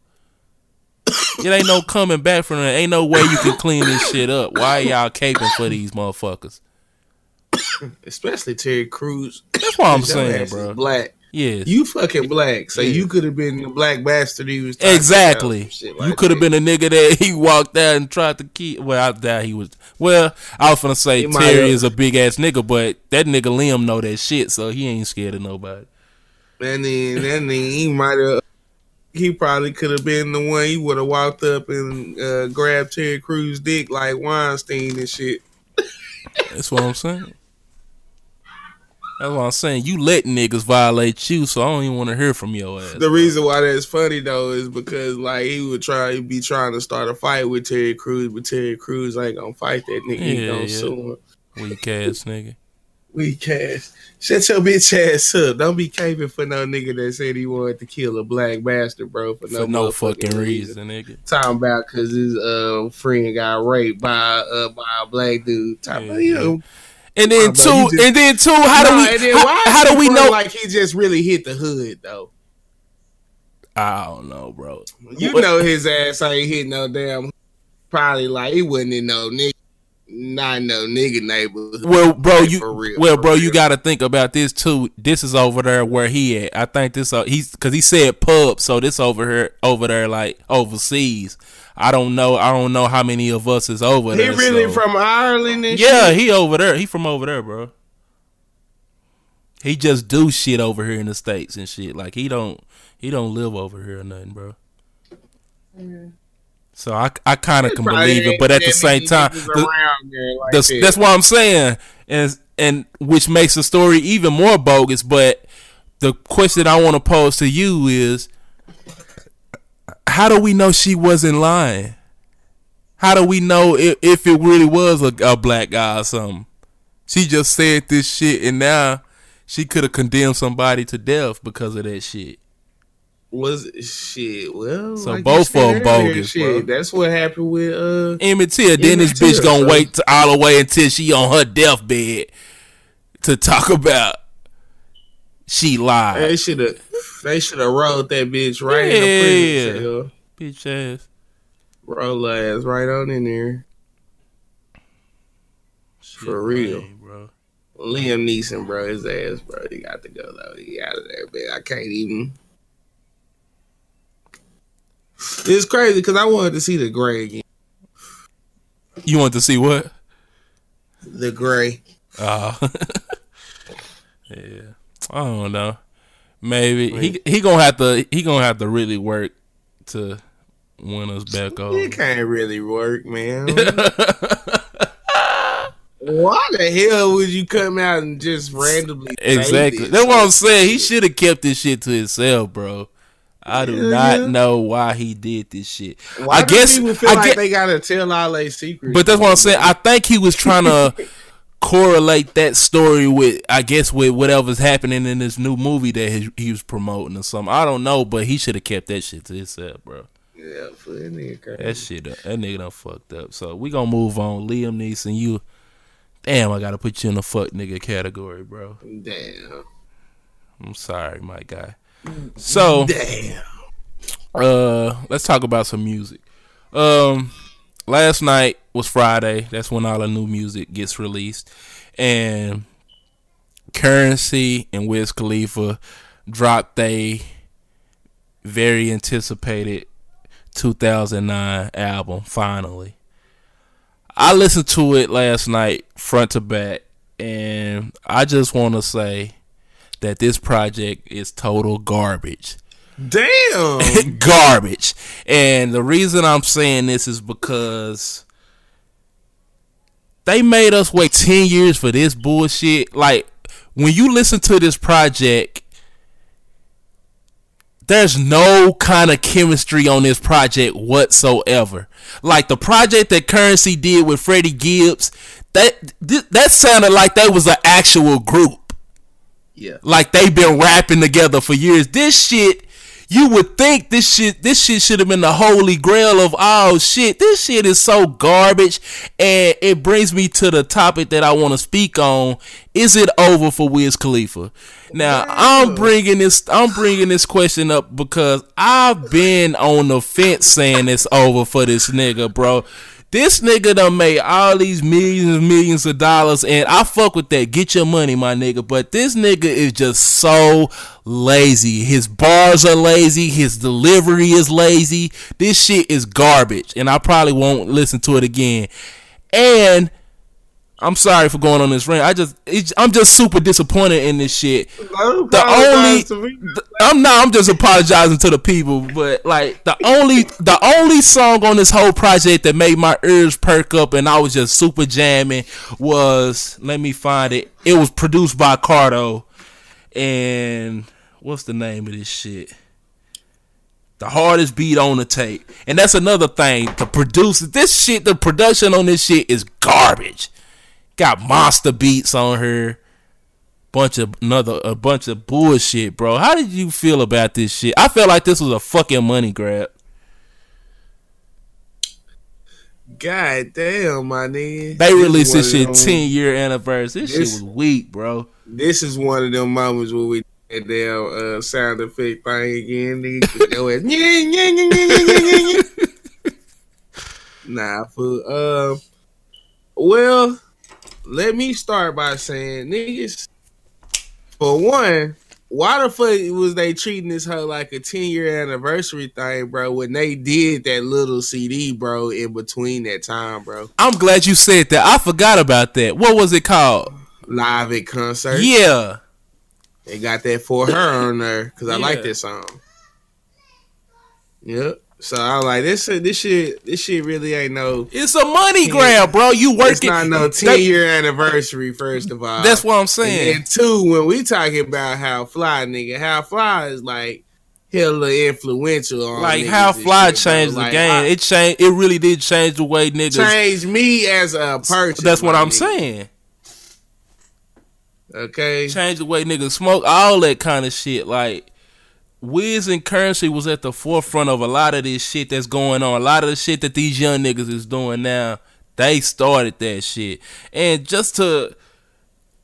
It ain't no coming back from that. Ain't no way you can clean this shit up. Why y'all caping for these motherfuckers? Especially Terry Crews. That's what I'm saying, bro. Black. Yeah, You fucking black, so Yeah. you could have been the black bastard he was. Exactly. about, some you could have been a nigga that he walked out and tried to keep. Well, I doubt he was. Well, I was gonna say He Terry is a big ass nigga, but that nigga Liam know that shit, so he ain't scared of nobody. And then, and then he might have. He probably could have been the one. He would have walked up and uh, grabbed Terry Crews' dick like Weinstein and shit. That's what I'm saying. That's what I'm saying. You let niggas violate you, so I don't even want to hear from your ass. The reason why that's funny though is because like he would try he'd be trying to start a fight with Terry Crews, but Terry Crews ain't gonna fight that nigga. he Yeah, gonna yeah. sue him. Weak ass nigga. Weak ass. Shut your bitch ass up. Don't be caving for no nigga that said he wanted to kill a black bastard, bro, for no, For no fucking reason, nigga. Talking about because his uh, friend got raped by uh, by a black dude. Talking Yeah, about, you know, And then two, just- and then two. How do we? how, how do we know? Like he just really hit the hood though. I don't know, bro. You What- know his ass ain't hit no damn. Probably like he wasn't in no nigga, not no nigga neighborhood. Well, bro, Like, you real, well, for bro, you got to think about this too. This is over there where he at. I think this uh, he's because he said pub, so this over here over there like overseas. I don't know. I don't know how many of us is over He there. He really so- from Ireland and Yeah, shit? he over there. He from over there, bro. He just do shit over here in the states and shit. Like he don't he don't live over here or nothing, bro. So I I kind of can believe it, but at the same time, the- like that's, that. that's what I'm saying, and and which makes the story even more bogus. But the question I want to pose to you is, how do we know she wasn't lying? How do we know if, if it really was a, a black guy or something? She just said this shit, and now she could have condemned somebody to death because of that shit. Was shit. Well, So you both of of 'em earlier, bogus, Shit, bro. that's what happened with uh. Emmett Till. Then this Emmett Till, bitch gonna wait to, all the way until she on her deathbed to talk about she lied. They should have. They should have rolled that bitch right Yeah. in the prison. Bitch ass. Roll her ass right on in there. Shit For real. lame, bro. Liam Neeson, bro, his ass, bro. He got to go though. He out of there, man. I can't even. It's crazy because I wanted to see the Grey again. You want to see what? The gray. Uh, yeah. I don't know. Maybe he he gonna have to he gonna have to really work to win us back over. It can't really work, man. Why the hell would you come out and just randomly Exactly. That's what I'm saying. He should have kept this shit to himself, bro. I do Yeah, not yeah. know why he did this shit. Why I do guess people feel I like get- they gotta tell all their secrets? But that's what I'm saying. I think he was trying to correlate that story with, I guess, with whatever's happening in this new movie that he, he was promoting or something. I don't know, but he should have kept that shit to himself, bro. yeah, for that nigga crazy. That shit, uh, that nigga done fucked up. So we gonna move on. Liam Neeson, you, damn, I gotta put you in the fuck nigga category, bro. Damn. I'm sorry, my guy. So Damn. Uh, let's talk about some music. Um, last night was Friday. That's when all the new music gets released, and Currency and Wiz Khalifa dropped a very anticipated 2009 album finally. I listened to it last night front to back and I just want to say that this project is total garbage. Damn. garbage. And the reason I'm saying this is because they made us wait 10 years for this bullshit. Like when you listen to this project, there's no kind of chemistry on this project whatsoever. Like the project that Currency did with Freddie Gibbs, that that sounded like they was an actual group. Yeah. Like they've been rapping together for years. This shit you would think this shit this shit should have been the holy grail of all shit. This shit is so garbage and it brings me to the topic that I want to speak on. Is it over for Wiz Khalifa? Now, I'm bringing this I'm bringing this question up because I've been on the fence saying it's over for this nigga, bro. This nigga done made all these millions and millions of dollars, and I fuck with that. Get your money, my nigga. But this nigga is just so lazy. His bars are lazy. His delivery is lazy. This shit is garbage, and I probably won't listen to it again. And I'm sorry for going on this rant. I just, I'm just super disappointed in this shit. The only, the, I'm not. I'm just apologizing to the people, but like the only, the only song on this whole project that made my ears perk up and I was just super jamming was, let me find it. It was produced by Cardo, and what's the name of this shit? The hardest beat on the tape, and that's another thing. The producer, this shit, the production on this shit is garbage. Got monster beats on her. Bunch of another a bunch of bullshit, bro. How did you feel about this shit? I felt like this was a fucking money grab. God damn, my nigga. They released this shit ten year anniversary. This, this, shit was weak, bro. This is one of them moments where we did damn uh, sound effect thing again, nigga. nah, fool. Uh, well, let me start by saying, niggas, for one, why the fuck was they treating this hoe like a 10 year anniversary thing, bro, when they did that little CD, bro, in between that time, bro? I'm glad you said that. I forgot about that. What was it called? Live at concert. Yeah. They got that for her on there because I yeah. like this song. Yep. So I was like, this this shit this shit really ain't no. It's a money grab, bro. You working? It's not no ten year anniversary. First of all, that's what I'm saying. And two, when we talking about how fly nigga, how fly is like hella influential on like how fly shit, changed bro. the game. I, it changed. It really did change the way niggas changed me as a person. That's what I'm nigga. saying. Okay, change the way niggas smoke, all that kind of shit. Like Wiz and Currency was at the forefront of a lot of this shit that's going on. A lot of the shit that these young niggas is doing now. They started that shit. And just to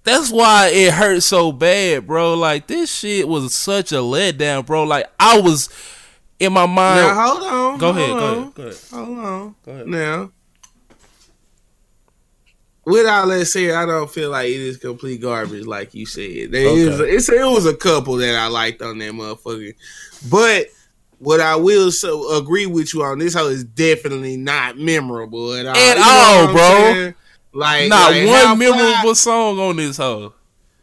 that's why it hurt so bad, bro. Like this shit was such a letdown, bro. Like I was in my mind. Now hold on. Go hold ahead, on, go ahead. Go ahead. Hold on. Go ahead. Now without let's say I don't feel like it is complete garbage, like you said. There okay. is, it's, it was a couple that I liked on that motherfucker, but what I will so agree with you on this hoe is definitely not memorable at all. At all, bro. Like not like one memorable song on this hoe,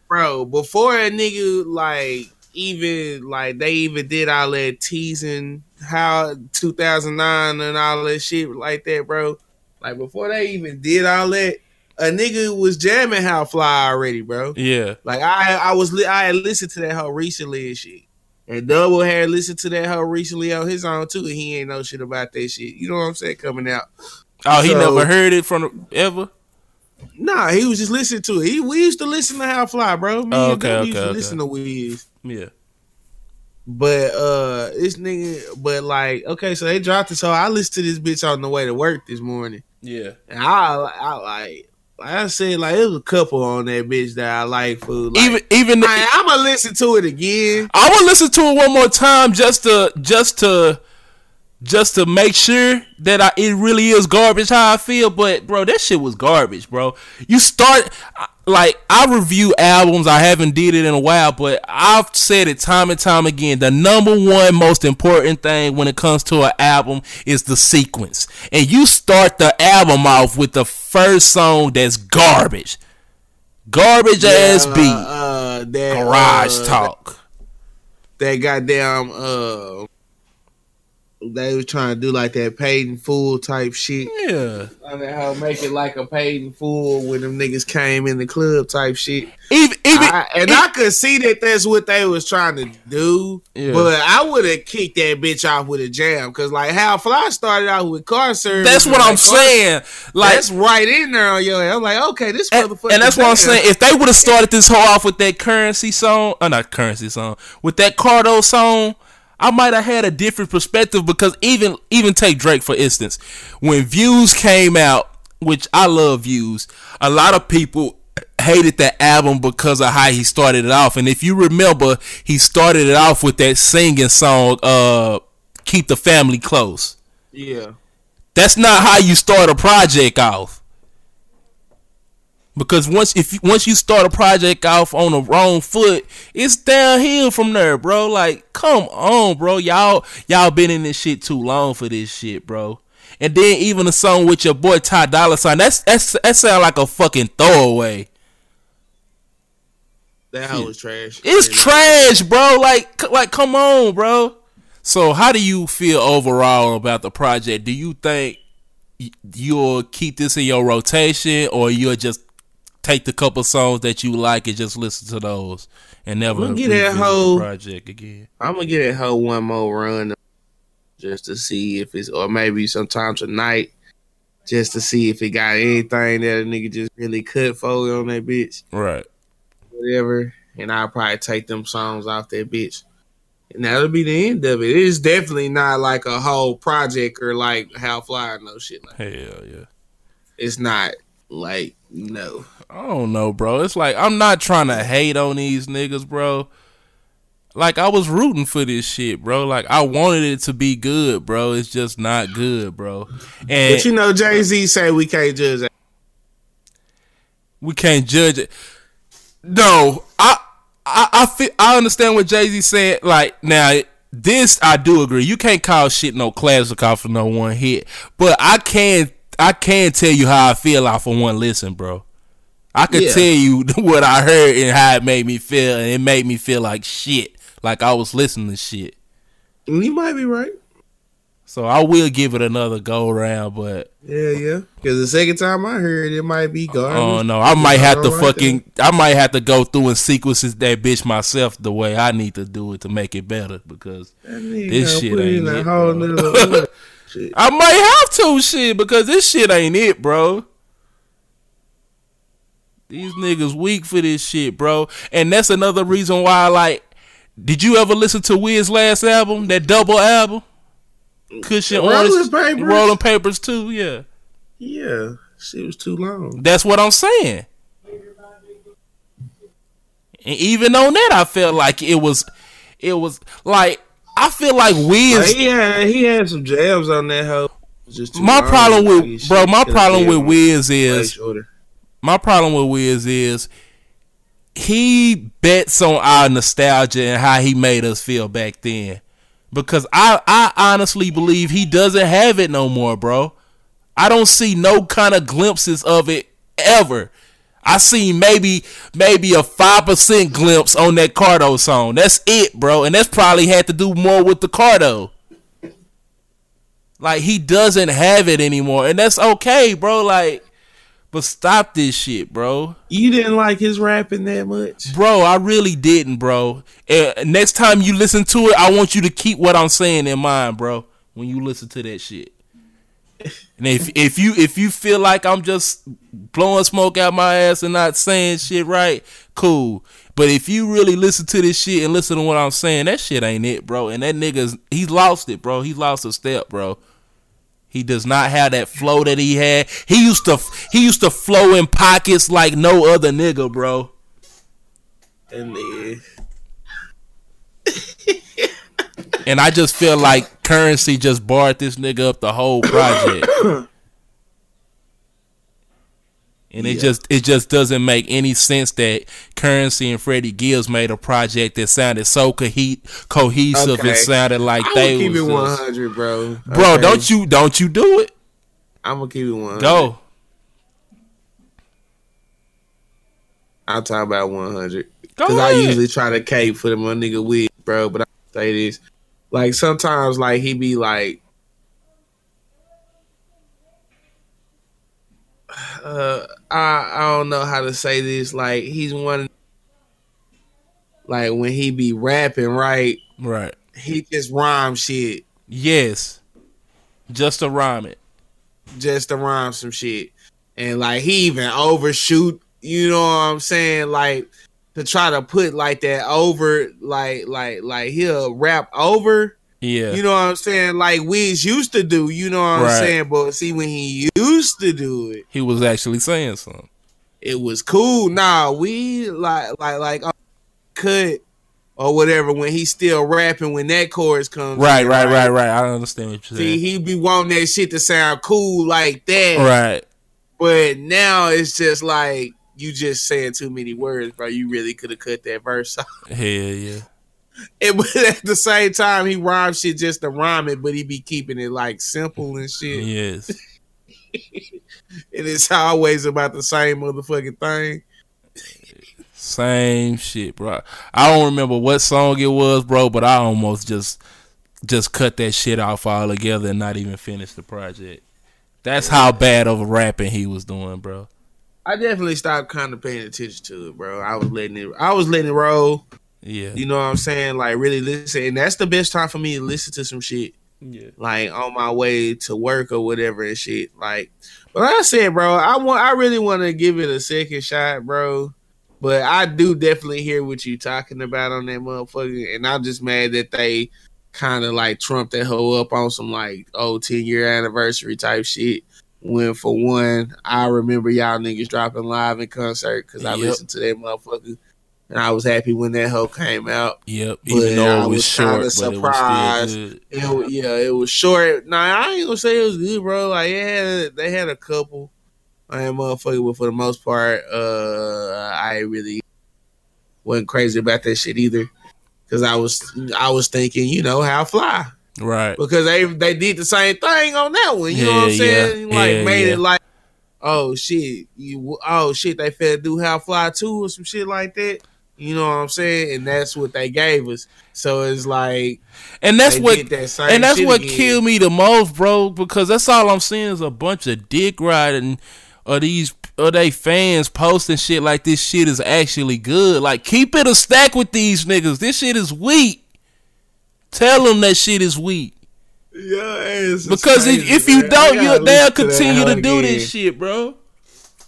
bro. Before a nigga like even like they even did all that teasing how 2009 and all that shit like that, bro. Like before they even did all that, a nigga was jamming how fly already, bro. Yeah. Like I I was I had listened to that hoe recently and shit. And Double had listened to that hoe recently on his own too, and he ain't know shit about that shit. You know what I'm saying? Coming out. Oh, he so, never heard it from ever. Nah, he was just listening to it. He, we used to listen to How Fly, bro. Me oh, okay, and used to okay. listen to Wiz. Yeah. But uh this nigga, but like, okay, so they dropped it. So I listened to this bitch on the way to work this morning. Yeah. And I I like like I said, like it was a couple on that bitch that I like. Food, like, even even I, am gonna listen to it again. I will listen to it one more time just to just to just to make sure that I, it really is garbage how I feel. But bro, that shit was garbage, bro. You start like I review albums. I haven't did it in a while, but I've said it time and time again. The number one most important thing when it comes to an album is the sequence. And you start the album off with the first song that's garbage, garbage yeah, ass beat, uh, uh, that, garage uh, talk. That goddamn uh they was trying to do like that paid in full type shit. Yeah. I mean, how make it like a paid in full when them niggas came in the club type shit. Even, even I, and even, I could see that that's what they was trying to do. Yeah. But I would have kicked that bitch off with a jam because like how Fly started out with car service. That's what I'm saying. Like that's right in there on your. Head. I'm like, okay, this and, motherfucker. And that's what I'm saying. If they would have started this whole off with that currency song, or not currency song, with that Cardo song I might have had a different perspective because even even take Drake for instance, when Views came out, which I love Views, a lot of people hated that album because of how he started it off. And if you remember, he started it off with that singing song, uh, "Keep the Family Close." Yeah, that's not how you start a project off. Because once if once you start a project off on the wrong foot, it's downhill from there, bro. Like, come on, bro. Y'all y'all been in this shit too long for this shit, bro. And then even a song with your boy Ty Dolla Sign, that's that's that sound like a fucking throwaway. That was trash. It's trash, bro. Like like come on, bro. So how do you feel overall about the project? Do you think you'll keep this in your rotation or you'll just take the couple songs that you like and just listen to those and never get that whole project again. I'm gonna get that whole one more run just to see if it's or maybe sometime tonight just to see if it got anything that a nigga just really could for on that bitch. Right. Whatever. And I'll probably take them songs off that bitch. And that'll be the end of it. It is definitely not like a whole project or like how fly no shit like Hell yeah. It's not like no. I don't know, bro. It's like I'm not trying to hate on these niggas, bro. Like I was rooting for this shit, bro. Like I wanted it to be good, bro. It's just not good, bro. And but you know, Jay Z say we can't judge. It. We can't judge it. No, I I I, feel, I understand what Jay Z said. Like now, this I do agree. You can't call shit no classic off of no one hit, but I can I can tell you how I feel off of one listen, bro. I could yeah. tell you what I heard and how it made me feel, and it made me feel like shit, like I was listening to shit. You might be right. So I will give it another go round, but yeah, yeah. Because the second time I heard it, it might be oh, garbage. Oh no, I might have to fucking, I might have to go through and sequences that bitch myself the way I need to do it to make it better because this shit ain't it. I might have to shit because this shit ain't it, bro. These niggas weak for this shit, bro. And that's another reason why, like, did you ever listen to Wiz last album, that double album? Cushion Rolling Papers. Rolling Papers too, yeah. Yeah, shit was too long. That's what I'm saying. And even on that, I felt like it was, it was like I feel like Wiz. He had he had some jams on that hoe. my problem with bro, my problem with Wiz is my problem with Wiz is he bets on our nostalgia and how he made us feel back then. Because I, I honestly believe he doesn't have it no more, bro. I don't see no kind of glimpses of it ever. I seen maybe maybe a five percent glimpse on that Cardo song. That's it, bro. And that's probably had to do more with the Cardo. Like he doesn't have it anymore, and that's okay, bro. Like but stop this shit, bro. You didn't like his rapping that much, bro. I really didn't, bro. And next time you listen to it, I want you to keep what I'm saying in mind, bro. When you listen to that shit. And if if you if you feel like I'm just blowing smoke out my ass and not saying shit right, cool. But if you really listen to this shit and listen to what I'm saying, that shit ain't it, bro. And that nigga's he's lost it, bro. He lost a step, bro. He does not have that flow that he had. He used to he used to flow in pockets like no other nigga, bro. And and I just feel like currency just barred this nigga up the whole project. And it just it just doesn't make any sense that Currency and Freddie Gibbs made a project that sounded so co- cohesive. Okay. It sounded like I they keep it one hundred, bro. Bro, okay. don't you don't you do it? I'm gonna keep it one. Go. I'll talk about one hundred because I usually try to cape for the my nigga Wiz, bro. But I say this, like sometimes, like he be like uh, I I don't know how to say this. Like he's one, like when he be rapping, right? Right. He just rhyme shit. Yes. Just to rhyme it. Just to rhyme some shit, and like he even overshoot. You know what I'm saying? Like to try to put like that over, like like like he'll rap over yeah. You know what I'm saying? Like Wiz used to do, you know what I'm saying? But see, when he used to do it, he was actually saying something. It was cool. Nah, we like like like uh, cut or whatever when he's still rapping when that chorus comes. Right, in, right, right, right, I understand what you're saying. See, he be wanting that shit to sound cool like that. Right. But now it's just like you just saying too many words, bro. You really could have cut that verse off. Hell yeah. And but at the same time, he rhymes shit just to rhyme it, but he be keeping it like simple and shit. Yes. and it's always about the same motherfucking thing. Same shit, bro. I don't remember what song it was, bro, but I almost just just cut that shit off altogether and not even finish the project. That's how bad of a rapping he was doing, bro. I definitely stopped kind of paying attention to it, bro. I was letting it I was letting it roll. Yeah. You know what I'm saying? Like really listen. And that's the best time for me to listen to some shit. Yeah. Like on my way to work or whatever and shit. Like but like I said, bro, I want I really want to give it a second shot, bro. But I do definitely hear what you talking about on that motherfucker. And I'm just mad that they kind of like trumped that hoe up on some like oh 10 year anniversary type shit. When for one, I remember y'all niggas dropping live in concert because I yep. listened to that motherfucker and I was happy when that hoe came out. Yep, even though it was, was short, surprised. It, was it yeah, it was short. Nah, I ain't gonna say it was good, bro. Like had, they had a couple. I am motherfucker, but for the most part, uh, I really wasn't crazy about that shit either. Cause I was, I was thinking, you know, how fly, right? Because they they did the same thing on that one. You yeah, know what I'm saying? Yeah. Like yeah, made it like, oh shit, you, oh shit, they fed do how fly too or some shit like that. You know what I'm saying? And that's what they gave us. So it's like, and that's what, that and that's what again. killed me the most, bro. Because that's all I'm seeing is a bunch of dick riding, or these, or they fans posting shit like this shit is actually good. Like, keep it a stack with these niggas. This shit is weak. Tell them that shit is weak. Yeah, because crazy, if you man. don't, you, they'll continue to do this shit, bro.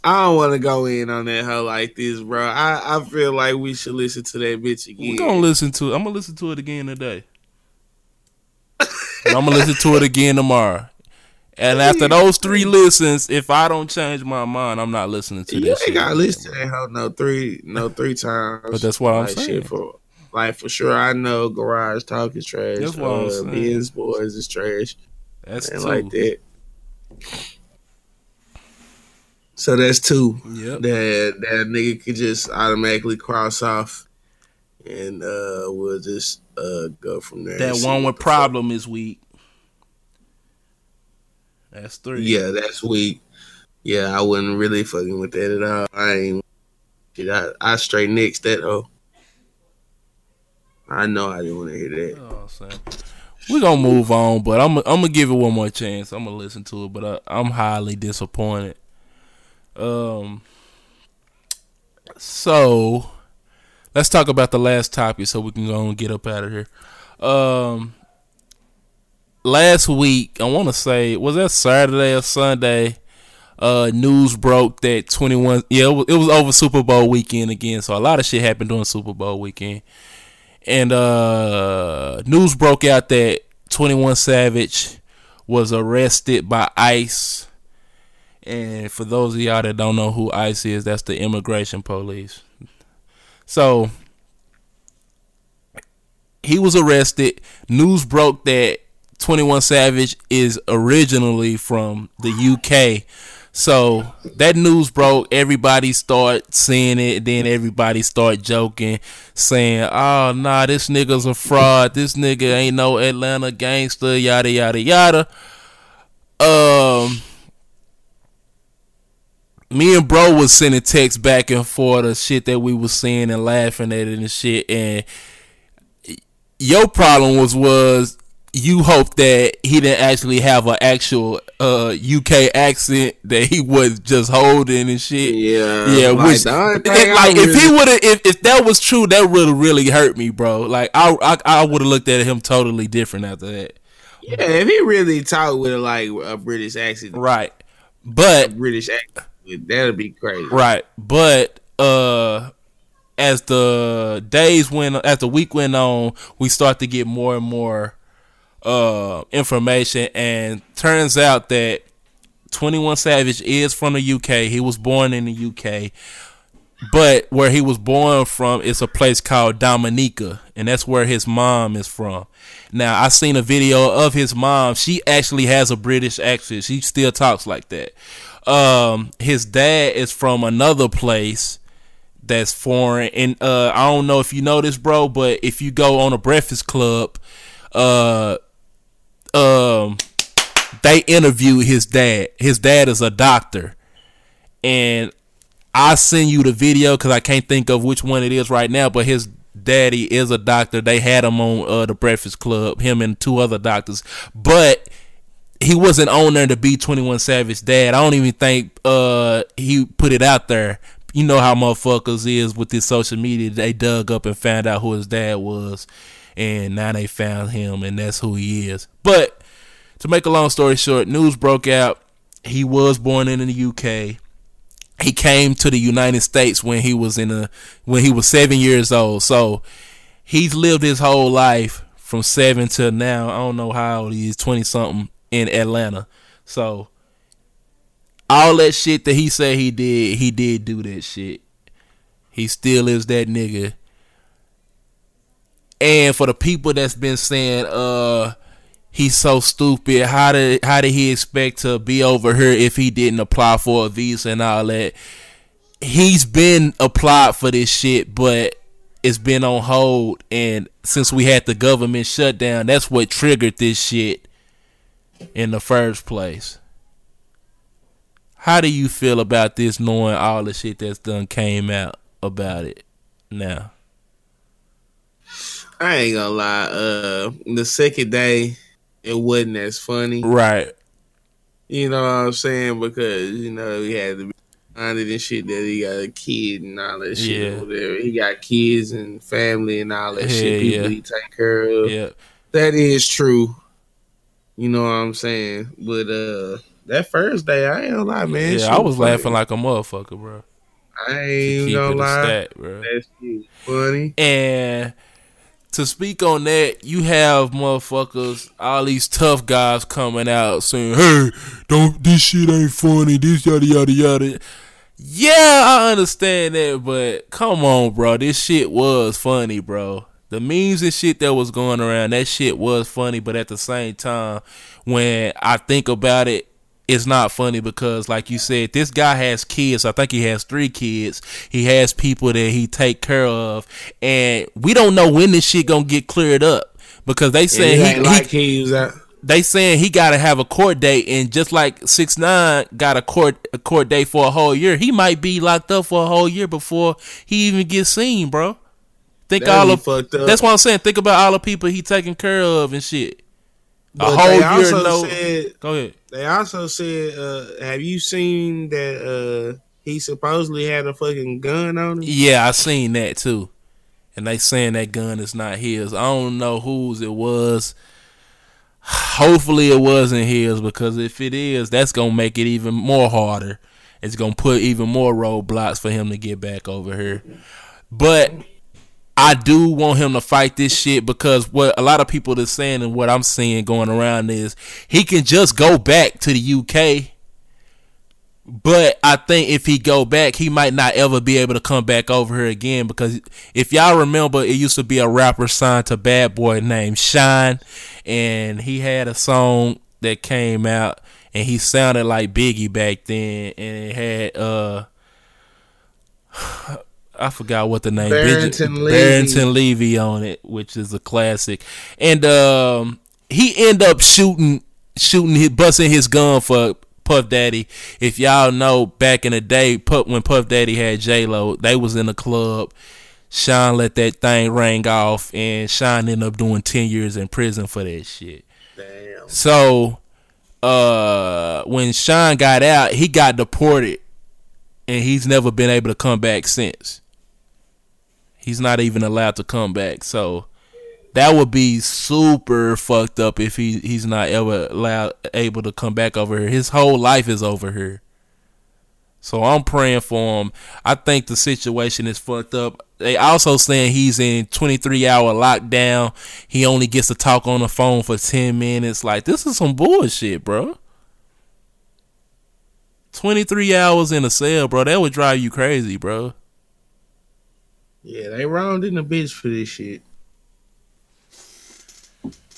I don't want to go in on that hoe like this, bro. I, I feel like we should listen to that bitch again. We're gonna listen to it. I'm gonna listen to it again today. I'm gonna listen to it again tomorrow. And after those three listens, if I don't change my mind, I'm not listening to you this. You gotta listen to that hoe no three no three times. But that's what I'm saying. For, like for sure, I know Garage Talk is trash. That's what uh, I'm saying. Benz Boys is trash. That's like that. So that's two. Yep. That that nigga could just automatically cross off, and uh we'll just uh go from there. That one with problem is weak. That's three. Yeah, that's weak. Yeah, I wasn't really fucking with that at all. I ain't. Shit, I, I straight next that oh. I know I didn't want to hear that. Oh, We're gonna move on, but I'm I'm gonna give it one more chance. I'm gonna listen to it, but I, I'm highly disappointed. Um. So, let's talk about the last topic, so we can go and get up out of here. Um. Last week, I want to say, was that Saturday or Sunday? Uh, news broke that 21. Yeah, it was, it was over Super Bowl weekend again, so a lot of shit happened during Super Bowl weekend. And uh, news broke out that 21 Savage was arrested by ICE and for those of y'all that don't know who ICE is, that's the immigration police. So he was arrested. News broke that 21 Savage is originally from the UK. So that news broke. Everybody start seeing it. Then everybody start joking, saying, "Oh nah, this nigga's a fraud. This nigga ain't no Atlanta gangster." Yada yada yada. Um, me and bro was sending texts back and forth of shit that we was seeing and laughing at it and shit. And your problem was was you hope that he didn't actually have an actual uh, UK accent that he was just holding and shit. Yeah, yeah. Which, like if he would have, if, if that was true, that would have really hurt me, bro. Like I I, I would have looked at him totally different after that. Yeah, if he really talked with like a British accent, right? But British accent, that'd be crazy, right? But uh as the days went as the week went on, we start to get more and more uh, information, and turns out that 21 Savage is from the UK. He was born in the UK, but where he was born from is a place called Dominica, and that's where his mom is from. Now, I seen a video of his mom. She actually has a British accent. She still talks like that. Um, his dad is from another place that's foreign, and uh, I don't know if you know this, bro, but if you go on a Breakfast Club, uh, um they interview his dad. His dad is a doctor, and I send you the video because I can't think of which one it is right now. But his daddy is a doctor. They had him on uh, the Breakfast Club, him and two other doctors, but he wasn't on there to be Twenty One Savage dad. I don't even think uh, he put it out there. You know how motherfuckers is with this social media. They dug up and found out who his dad was and now they found him, and that's who he is. But to make a long story short, news broke out. He was born in the UK. He came to the United States when he was in a when he was seven years old. So he's lived his whole life from seven to now. I don't know how old he is, twenty something in Atlanta. So all that shit that he said he did, he did do that shit. He still is that nigga and for the people that's been saying, uh, he's so stupid. How did how did he expect to be over here if he didn't apply for a visa and all that? He's been applied for this shit, but it's been on hold. And since we had the government shutdown, that's what triggered this shit in the first place. How do you feel about this, knowing all the shit that's done came out about it now? I ain't gonna lie. Uh, the second day, it wasn't as funny, right? You know what I'm saying? Because you know he had to be minded and shit that he got a kid and all that shit. Yeah. Whatever. He got kids and family and all that Hell shit. People yeah. he take care of. Yeah, that is true. You know what I'm saying? But uh, that first day, I ain't gonna lie, man. Yeah, I was funny. laughing like a motherfucker, bro. I ain't gonna lie. Stat, bro. That's funny. And to speak on that, you have motherfuckers, all these tough guys coming out saying, "Hey, don't this shit ain't funny. This yada yada yada." Yeah, I understand that, but come on, bro. This shit was funny, bro. The memes and shit that was going around, that shit was funny, but at the same time, when I think about it, it's not funny because like you said this guy has kids. I think he has three kids. He has people that he take care of. And we don't know when this shit gonna get cleared up because they saying he, like he, he they saying he gotta have a court date. And just like six nine got a court a court date for a whole year he might be locked up for a whole year before he even gets seen bro think That'd all of that's what i'm saying think about all the people he taking care of and shit but a whole year no. Said, Go ahead. They also said, uh, "Have you seen that uh, he supposedly had a fucking gun on him?" Yeah, I seen that too. And they saying that gun is not his. I don't know whose it was. Hopefully it wasn't his because if it is, that's gonna make it even more harder. It's gonna put even more roadblocks for him to get back over here. But I do want him to fight this shit because what a lot of people are saying and what I'm seeing going around is he can just go back to the UK, But I think if he go back, he might not ever be able to come back over here again because if y'all remember, it used to be a rapper signed to Bad Boy named Shyne, and he had a song that came out, and he sounded like Biggie back then, and it had uh, I forgot what the name Barrington Levy. Barrington Levy on it, which is a classic, and um, he end up shooting shooting busting his gun for Puff Daddy. If y'all know back in the day, when Puff Daddy had J Lo, they was in the club. Sean let that thing ring off, and Sean ended up doing ten years in prison for that shit. Damn. So, uh, when Sean got out, he got deported, and he's never been able to come back since. He's not even allowed to come back. So, that would be super fucked up if he he's not ever allowed able to come back over here. His whole life is over here. So I'm praying for him. I think the situation is fucked up. They also saying he's in 23 hour lockdown. He only gets to talk on the phone for 10 minutes. Like this is some bullshit, bro. 23 hours in a cell, bro. That would drive you crazy, bro. Yeah, they rounding the bitch for this shit.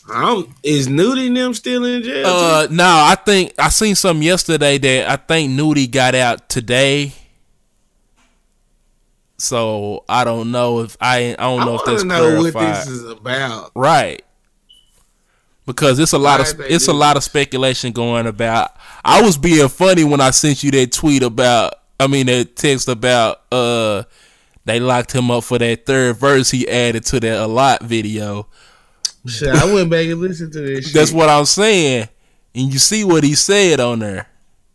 I is Nudy them still in jail? Uh, no, I think I seen something yesterday that I think Nudy got out today. So I don't know if I I don't know I if that's know clarified. what this is about, right? Because it's a lot of it's a lot of speculation going about. I was being funny when I sent you that tweet about. I mean that text about uh they locked him up for that third verse he added to that a lot video Shit, I went back and listened to this. That's what I'm saying, and you see what he said on there.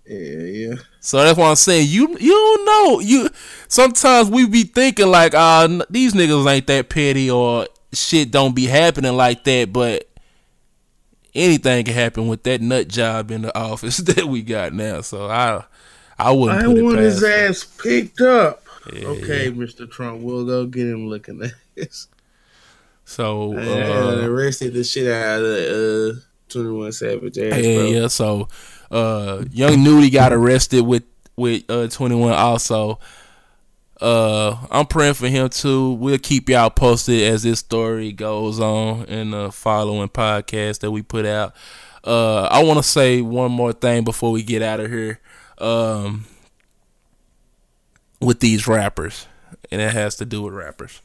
Yeah, yeah. So that's what I'm saying. You you don't know. You sometimes we be thinking like, ah, uh, these niggas ain't that petty or shit don't be happening like that, but anything can happen with that nut job in the office that we got now. So I I wouldn't. I want his him. ass picked up. Yeah, okay, yeah. Mr. Trump, we'll go get him looking at this. So uh, arrested the shit out of uh, Twenty One Savage. Ass, yeah, yeah. So uh, Young Nudy got arrested with with uh, Twenty One also. Uh, I'm praying for him too. We'll keep y'all posted as this story goes on in the following podcast that we put out. Uh, I want to say one more thing before we get out of here. Um, with these rappers, and it has to do with rappers.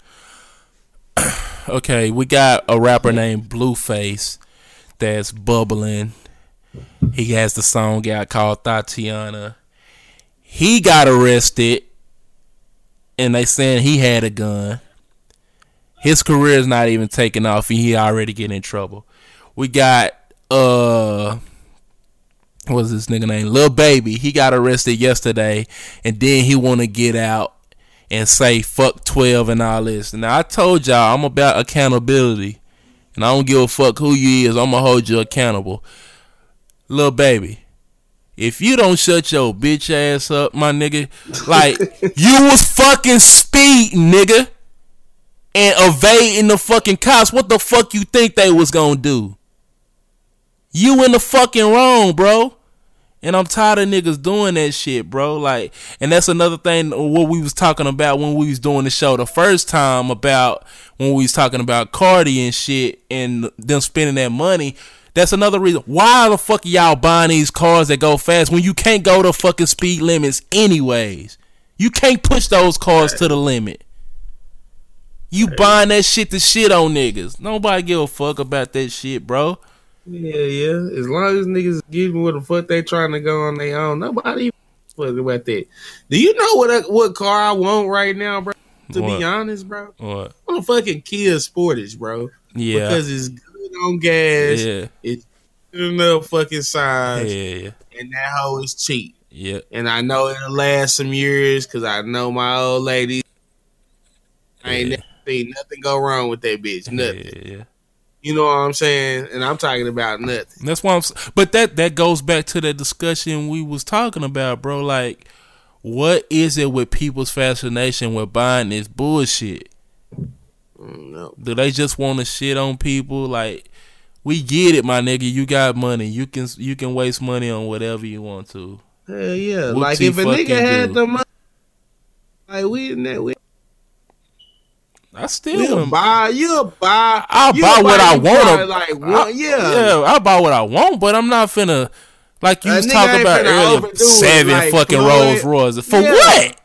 okay, we got a rapper named Blueface that's bubbling. He has the song out called Thotiana. He got arrested, and they saying he had a gun. His career is not even taking off, and he already getting in trouble. We got uh, what's this nigga name? Lil Baby. He got arrested yesterday, and then he want to get out and say fuck 12 and all this. Now I told y'all I'm about accountability. And I don't give a fuck who you is. I'm gonna hold you accountable. Little baby. If you don't shut your bitch ass up, my nigga, like you was fucking speeding, nigga, and evading the fucking cops. What the fuck you think they was gonna do? You in the fucking wrong, bro. And I'm tired of niggas doing that shit, bro. Like, and that's another thing what we was talking about when we was doing the show the first time about when we was talking about Cardi and shit and them spending that money. That's another reason why the fuck y'all buying these cars that go fast when you can't go to fucking speed limits anyways. You can't push those cars to the limit. You buying that shit to shit on niggas. Nobody give a fuck about that shit, bro. Yeah, yeah. As long as niggas give me what the fuck they trying to go on their own, nobody fuck about that. Do you know what I, what car I want right now, bro? To what? be honest, bro, what? I want a fucking Kia Sportage, bro. Yeah, because it's good on gas. Yeah, it's good enough fucking size. Yeah, yeah, and that hoe is cheap. Yeah, and I know it'll last some years because I know my old lady. I ain't yeah. never seen nothing go wrong with that bitch. Nothing. Yeah, yeah. You know what I'm saying? And I'm talking about nothing. That's why I'm. But that that goes back to that discussion we was talking about, bro. Like, what is it with people's fascination with buying this bullshit? Mm, no. Do they just want to shit on people? Like, we get it, my nigga. You got money. You can you can waste money on whatever you want to. Hell yeah! What like if a nigga had the money, like we in that, we I still buy. You'll buy. I'll buy what I want. Like one, yeah, yeah. I'll buy what I want, but I'm not finna. Like you was talking about earlier, seven like fucking Rolls Royces for yeah. what?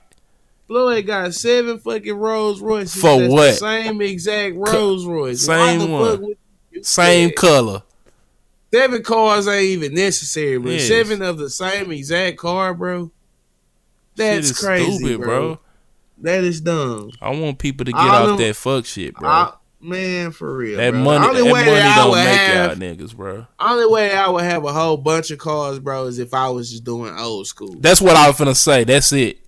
Floyd got seven fucking Rolls Royces for what? same exact Rolls Royce. Same one. Same color. Seven cars ain't even necessary, but yes. seven of the same exact car, bro. That's crazy, stupid, bro. bro. That is dumb. I want people to get off them, that fuck shit, bro. I, man, for real. That bro. money, that money that don't make have, y'all niggas, bro. Only way I would have a whole bunch of cars, bro, is if I was just doing old school. That's what I was gonna say. That's it.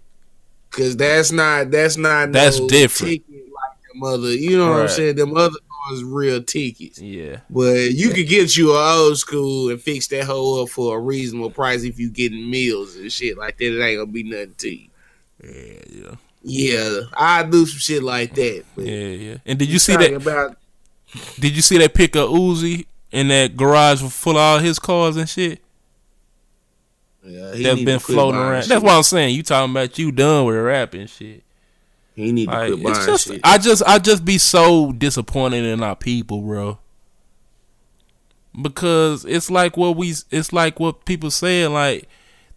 Cause that's not that's not that's no different. like the mother, you know right. what I'm saying? Them other cars real tickets. Yeah, but you could get you an old school and fix that whole up for a reasonable price if you getting meals and shit like that. It ain't gonna be nothing to you. Yeah, yeah. Yeah, I do some shit like that. yeah, yeah. And did you see that? About, did you see that pic of Uzi in that garage full of all his cars and shit? Yeah, that's been floating around. Shit. That's what I'm saying. You talking about you done with rap and shit. He need to like, quit buying just, shit. I just, I just be so disappointed in our people, bro. Because it's like what we, it's like what people saying, like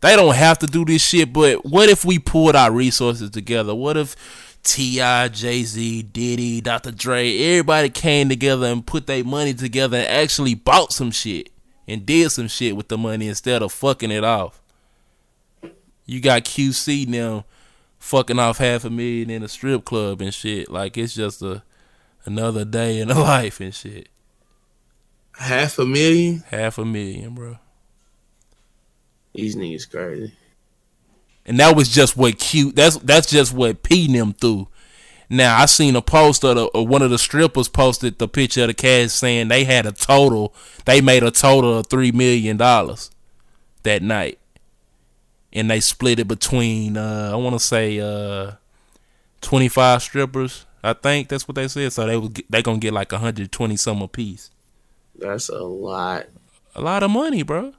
they don't have to do this shit, but what if we pulled our resources together? What if T.I., Jay Z, Diddy, Dr. Dre, everybody came together and put their money together and actually bought some shit and did some shit with the money instead of fucking it off? You got QC now fucking off half a million in a strip club and shit. Like it's just a another day in the life and shit. Half a million? Half a million, bro. These niggas crazy. And that was just what cute. That's that's just what P them through. Now I seen a post of, the, of one of the strippers posted the picture of the cash saying they had a total. They made a total of three million dollars that night, and they split it between uh, I want to say uh, twenty five strippers. I think that's what they said. So they was they gonna get like a hundred twenty some a piece. That's a lot. A lot of money, bro.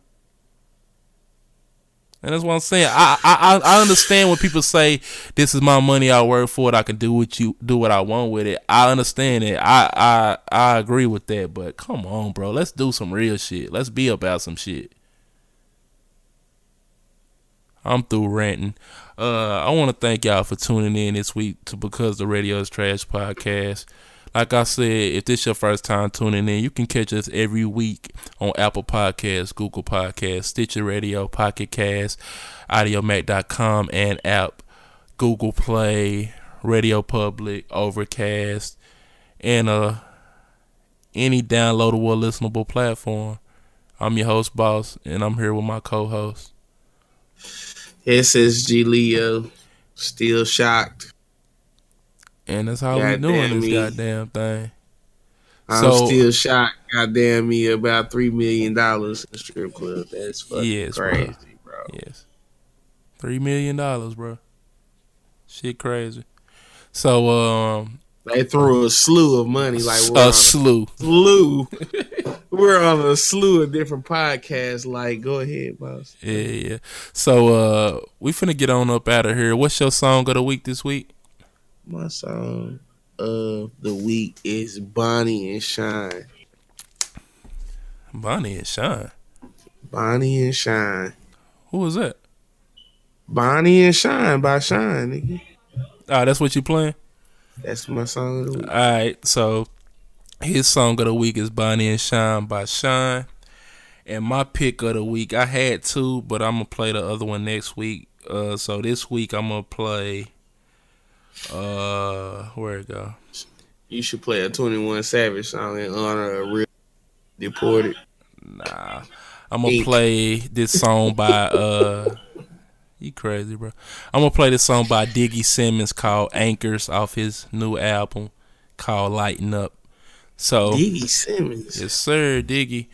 And that's what I'm saying. I, I I understand when people say this is my money, I work for it, I can do what you do what I want with it. I understand it. I I I agree with that, but come on, bro. Let's do some real shit. Let's be about some shit. I'm through ranting. Uh, I want to thank y'all for tuning in this week to Because the Radio is Trash podcast. Like I said, if this your first time tuning in, you can catch us every week on Apple Podcasts, Google Podcasts, Stitcher Radio, Pocket Cast, Audiomack.com, and app, Google Play, Radio Public, Overcast, and uh any downloadable, listenable platform. I'm your host, Boss, and I'm here with my co-host. SSG Leo, still shocked. And that's how God we doing this me. goddamn thing. I'm so, still shocked. Goddamn me, about three million dollars in strip club. That's fucking yes, crazy, bro. bro. Yes, three million dollars, bro. Shit, crazy. So, um, they threw a slew of money, like a slew, slew. we're on a slew of different podcasts. Like, go ahead, boss. Yeah, yeah. So, uh, we finna get on up out of here. What's your song of the week this week? My song of the week is Bonnie and Shyne. Bonnie and Shyne. Bonnie and Shyne. Who was that? Bonnie and Shyne by Shyne, nigga. Ah, that's what you playing? That's my song of the week. All right, so his song of the week is Bonnie and Shyne by Shyne. And my pick of the week, I had two, but I'm gonna play the other one next week. Uh, so this week I'm gonna play uh, where it go? You should play a Twenty One Savage song in honor of real deported. Nah, I'm gonna play this song by uh. You crazy, bro. I'm gonna play this song by Diggy Simmons called Anchors off his new album called Lighten Up. So Diggy Simmons. Yes, sir, Diggy.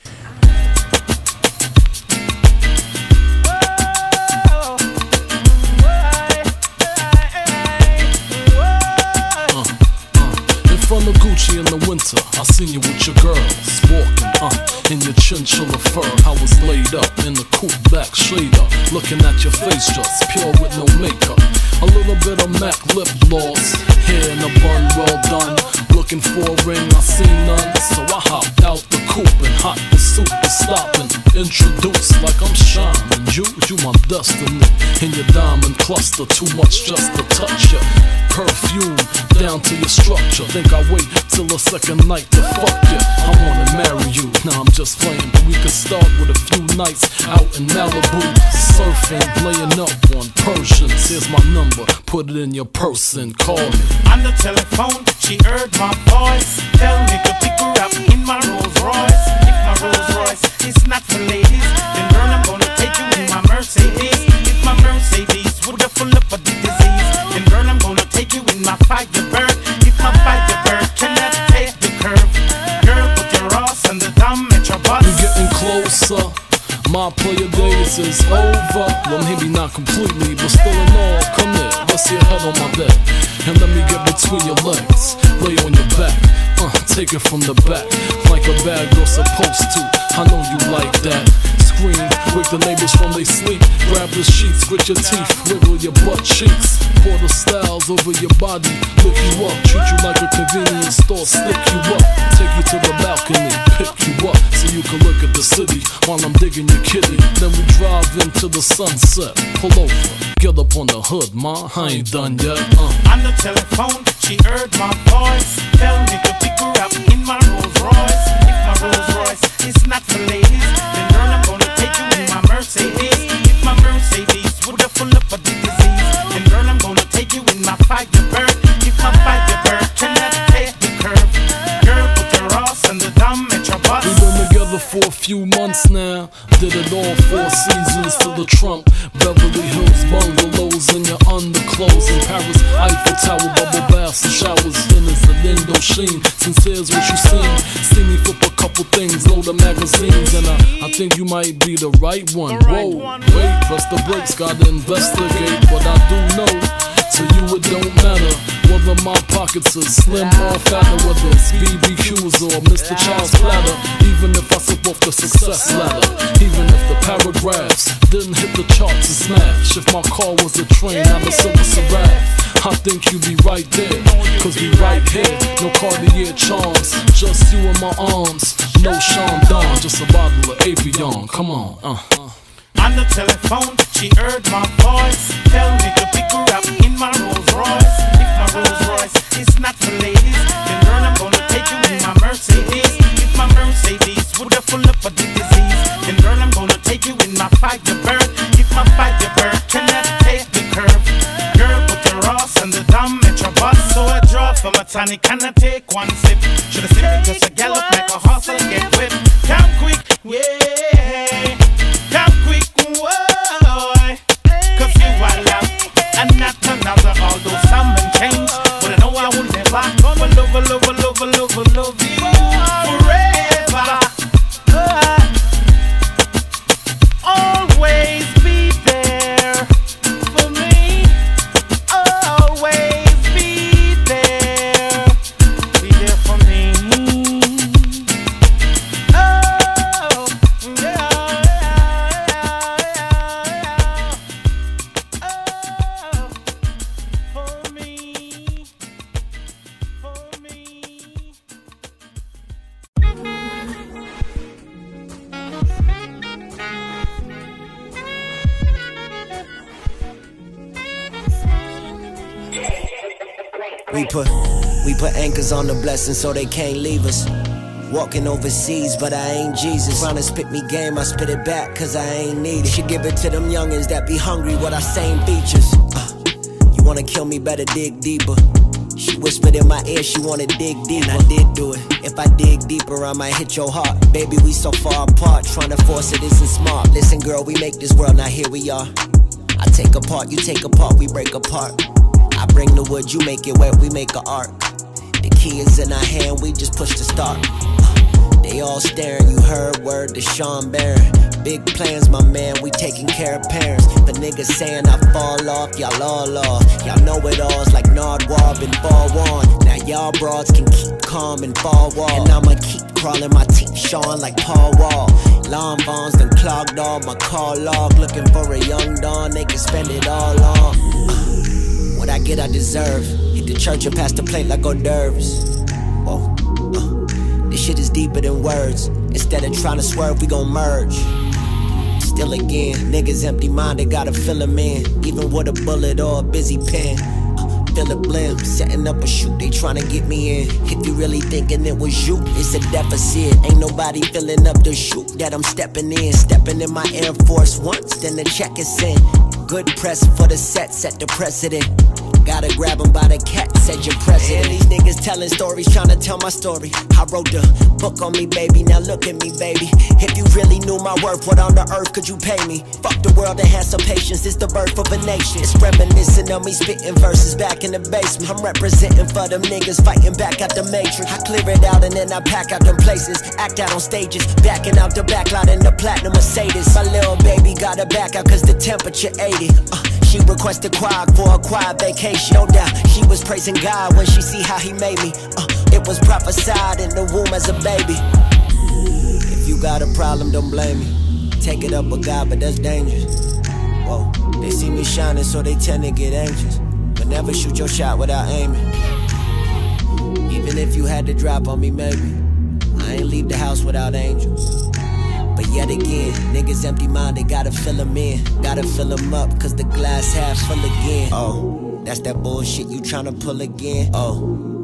Front of Gucci in the winter. I seen you with your girls walking, uh, in your chinchilla fur. I was laid up in the coupe back shader, looking at your face just pure with no makeup. A little bit of MAC lip gloss, hair in a bun, well done. Looking for a ring, I see none, so I hopped out the coupe and hot pursuit is stopping. Introduced like I'm shining, you, you my destiny. In your diamond cluster, too much just to touch ya. Perfume down to your structure. Think I wait till the second night to fuck ya. I wanna marry you, now I'm just playing. We could start with a few nights out in Malibu, surfing, laying up on Persians. Here's my number, put it in your purse and call me. On the telephone, she heard my voice. Tell me to pick her up in my Rolls Royce. If my Rolls Royce is not for ladies, then girl, I'm gonna take you in my Mercedes. If my Mercedes would have full up of the disease, then girl, I'm gonna take you in my Firebird. If my Firebird cannot take the curve, girl, put your ass on the dumb metro bus. We getting closer. My player days is over. Well, maybe not completely, but still in all. Come here, rest your head on my bed. And let me get between your legs. Lay on your back. Uh, take it from the back. Like a bad girl supposed to. I know you like that. Wake the neighbors from they sleep. Grab the sheets, grit your teeth, wiggle your butt cheeks. Pour the styles over your body, look you up. Treat you like a convenience store, stick you up. Take you to the balcony, pick you up. So you can look at the city while I'm digging your kitty. Then we drive into the sunset. Pull over, get up on the hood, ma. I ain't done yet. Uh. On the telephone, she heard my voice. Tell me to pick her up in my Rolls Royce. If my Rolls Royce is not for ladies, then girl, I'm gonna take you in my Mercedes. If my Mercedes would have full up of the disease, then girl, I'm gonna take you in my Firebird. If my Firebird for a few months now. Did it all four seasons to the Trump. Beverly Hills bungalows in your underclothes. In Paris, Eiffel Tower, bubble baths and showers. Dinners at Indochine. Since here's what you seen. See me flip a couple things, load of magazines. And I, I think you might be the right one. Whoa, wait, press the brakes, gotta investigate. But I do know. To you it don't matter whether my pockets are slim or fatter, whether it's BBQs or Mr. Child's platter. Even if I slip off the success ladder, even if the paragraphs didn't hit the charts and smash. If my car was a train, not a silver Seraph. I think you'd be right there, cause we right here. No Cartier charms, just you in my arms. No Sean Don, just a bottle of Avion. Come on, uh. On the telephone, she heard my voice. Tell me to pick her up in my Rolls Royce. If my Rolls Royce is not for ladies, then girl, I'm gonna take you in my Mercedes. My Mercedes would have full up of the disease, then girl, I'm gonna take you in my Firebird. If my Firebird cannot take the curve, girl, put your ass on the dumb metro bus. So I draw from a tonic and I take one sip. Should've simply just a gallop like a horse and get whipped. Come quick, yeah. Put anchors on the blessing so they can't leave us. Walking overseas, but I ain't Jesus. Trying to spit me game, I spit it back, cause I ain't need it. Should give it to them youngins that be hungry with our same features. Uh, you wanna kill me, better dig deeper. She whispered in my ear, she wanna dig deeper. And I did do it. If I dig deeper, I might hit your heart. Baby, we so far apart, trying to force it isn't smart. Listen, girl, we make this world, now here we are. I take apart, you take apart, we break apart. I bring the wood, you make it wet, we make a arc. Key is in our hand, we just push the start. They all staring, you heard word to Sean Barron. Big plans, my man, we taking care of parents. But niggas saying I fall off, y'all all off. Y'all know it all's like Nardwuar been forewarned. Now Y'all broads can keep calm and fall wall. And I'ma keep crawling, my teeth showing like Paul Wall. Long bonds done clogged all my call log. Looking for a young dawn, they can spend it all on. What I get, I deserve. The church and pass the plate like hors d'oeuvres. Whoa. Uh, this shit is deeper than words. Instead of trying to swerve, we gon' merge. Still again, niggas empty minded, gotta fill them in. Even with a bullet or a busy pen feel a blim. Setting up a shoot, they tryna get me in. If you really thinking it was you, it's a deficit. Ain't nobody filling up the shoot that I'm stepping in. Stepping in my Air Force once, then the check is in. Good press for the set, set the precedent. Gotta grab him by the cat, said your president. And these niggas telling stories, trying to tell my story. I wrote the book on me, baby. Now look at me, baby. If you really knew my worth, what on the earth could you pay me? Fuck the world and have some patience. It's the birth of a nation. It's reminiscent of me spitting verses back in the basement. I'm representing for them niggas fighting back out the matrix. I clear it out and then I pack out them places. Act out on stages, backing out the backlot in the platinum Mercedes. My little baby got to back out cause the temperature 80. Uh, she requested quiet for a quiet vacation. No doubt, she was praising God when she see how He made me. Uh, it was prophesied in the womb as a baby. If you got a problem, don't blame me. Take it up with God, but that's dangerous. Whoa, they see me shining, so they tend to get anxious. But never shoot your shot without aiming. Even if you had to drop on me, maybe. I ain't leave the house without angels. But yet again, niggas empty minded, gotta fill them in. Gotta fill them up, cause the glass half full again. Oh, that's that bullshit you tryna pull again. Oh,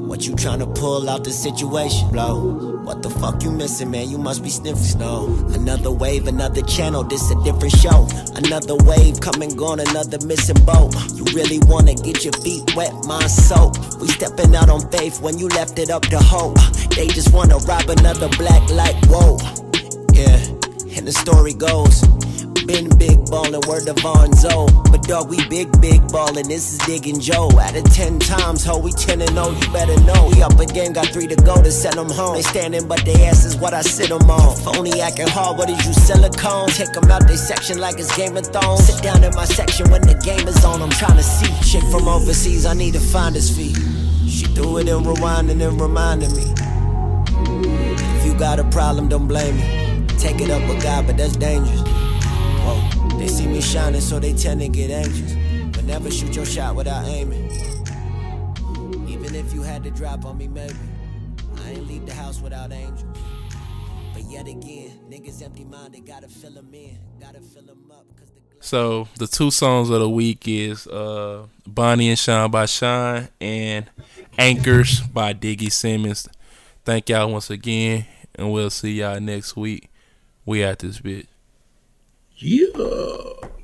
what you tryna pull out the situation? Blow. What the fuck you missing, man? You must be sniffing snow. Another wave, another channel, this a different show. Another wave coming, gone, another missing boat. You really wanna get your feet wet, my soap. We stepping out on faith when you left it up to hope. They just wanna rob another black light, whoa. Yeah. And the story goes, been big ballin', word of Vonzo. But dog, we big, big ballin', this is Diggin' Joe. Out of 10 times, ho, we 10 and 0, you better know. We up again, got three to go to send them home. They standing, but they ass is what I sit them on. Phony actin' hard, what is you, silicone? Take them out they section like it's Game of Thrones. Sit down in my section when the game is on, I'm trying to see. Chick from overseas, I need to find his feet. She threw it in rewinding and reminding me. If you got a problem, don't blame me. Take it up with God, but that's dangerous. They see me shining, so they tend to get anxious. But never shoot your shot without aiming. Even if you had to drop on me, maybe. I ain't leave the house without angels. But yet again, niggas empty minded, gotta fill them in, gotta fill them up. The so the two songs of the week is uh, Bonnie and Sean by Sean and Anchors by Diggy Simmons. Thank y'all once again, and we'll see y'all next week. We at this bitch. Yeah.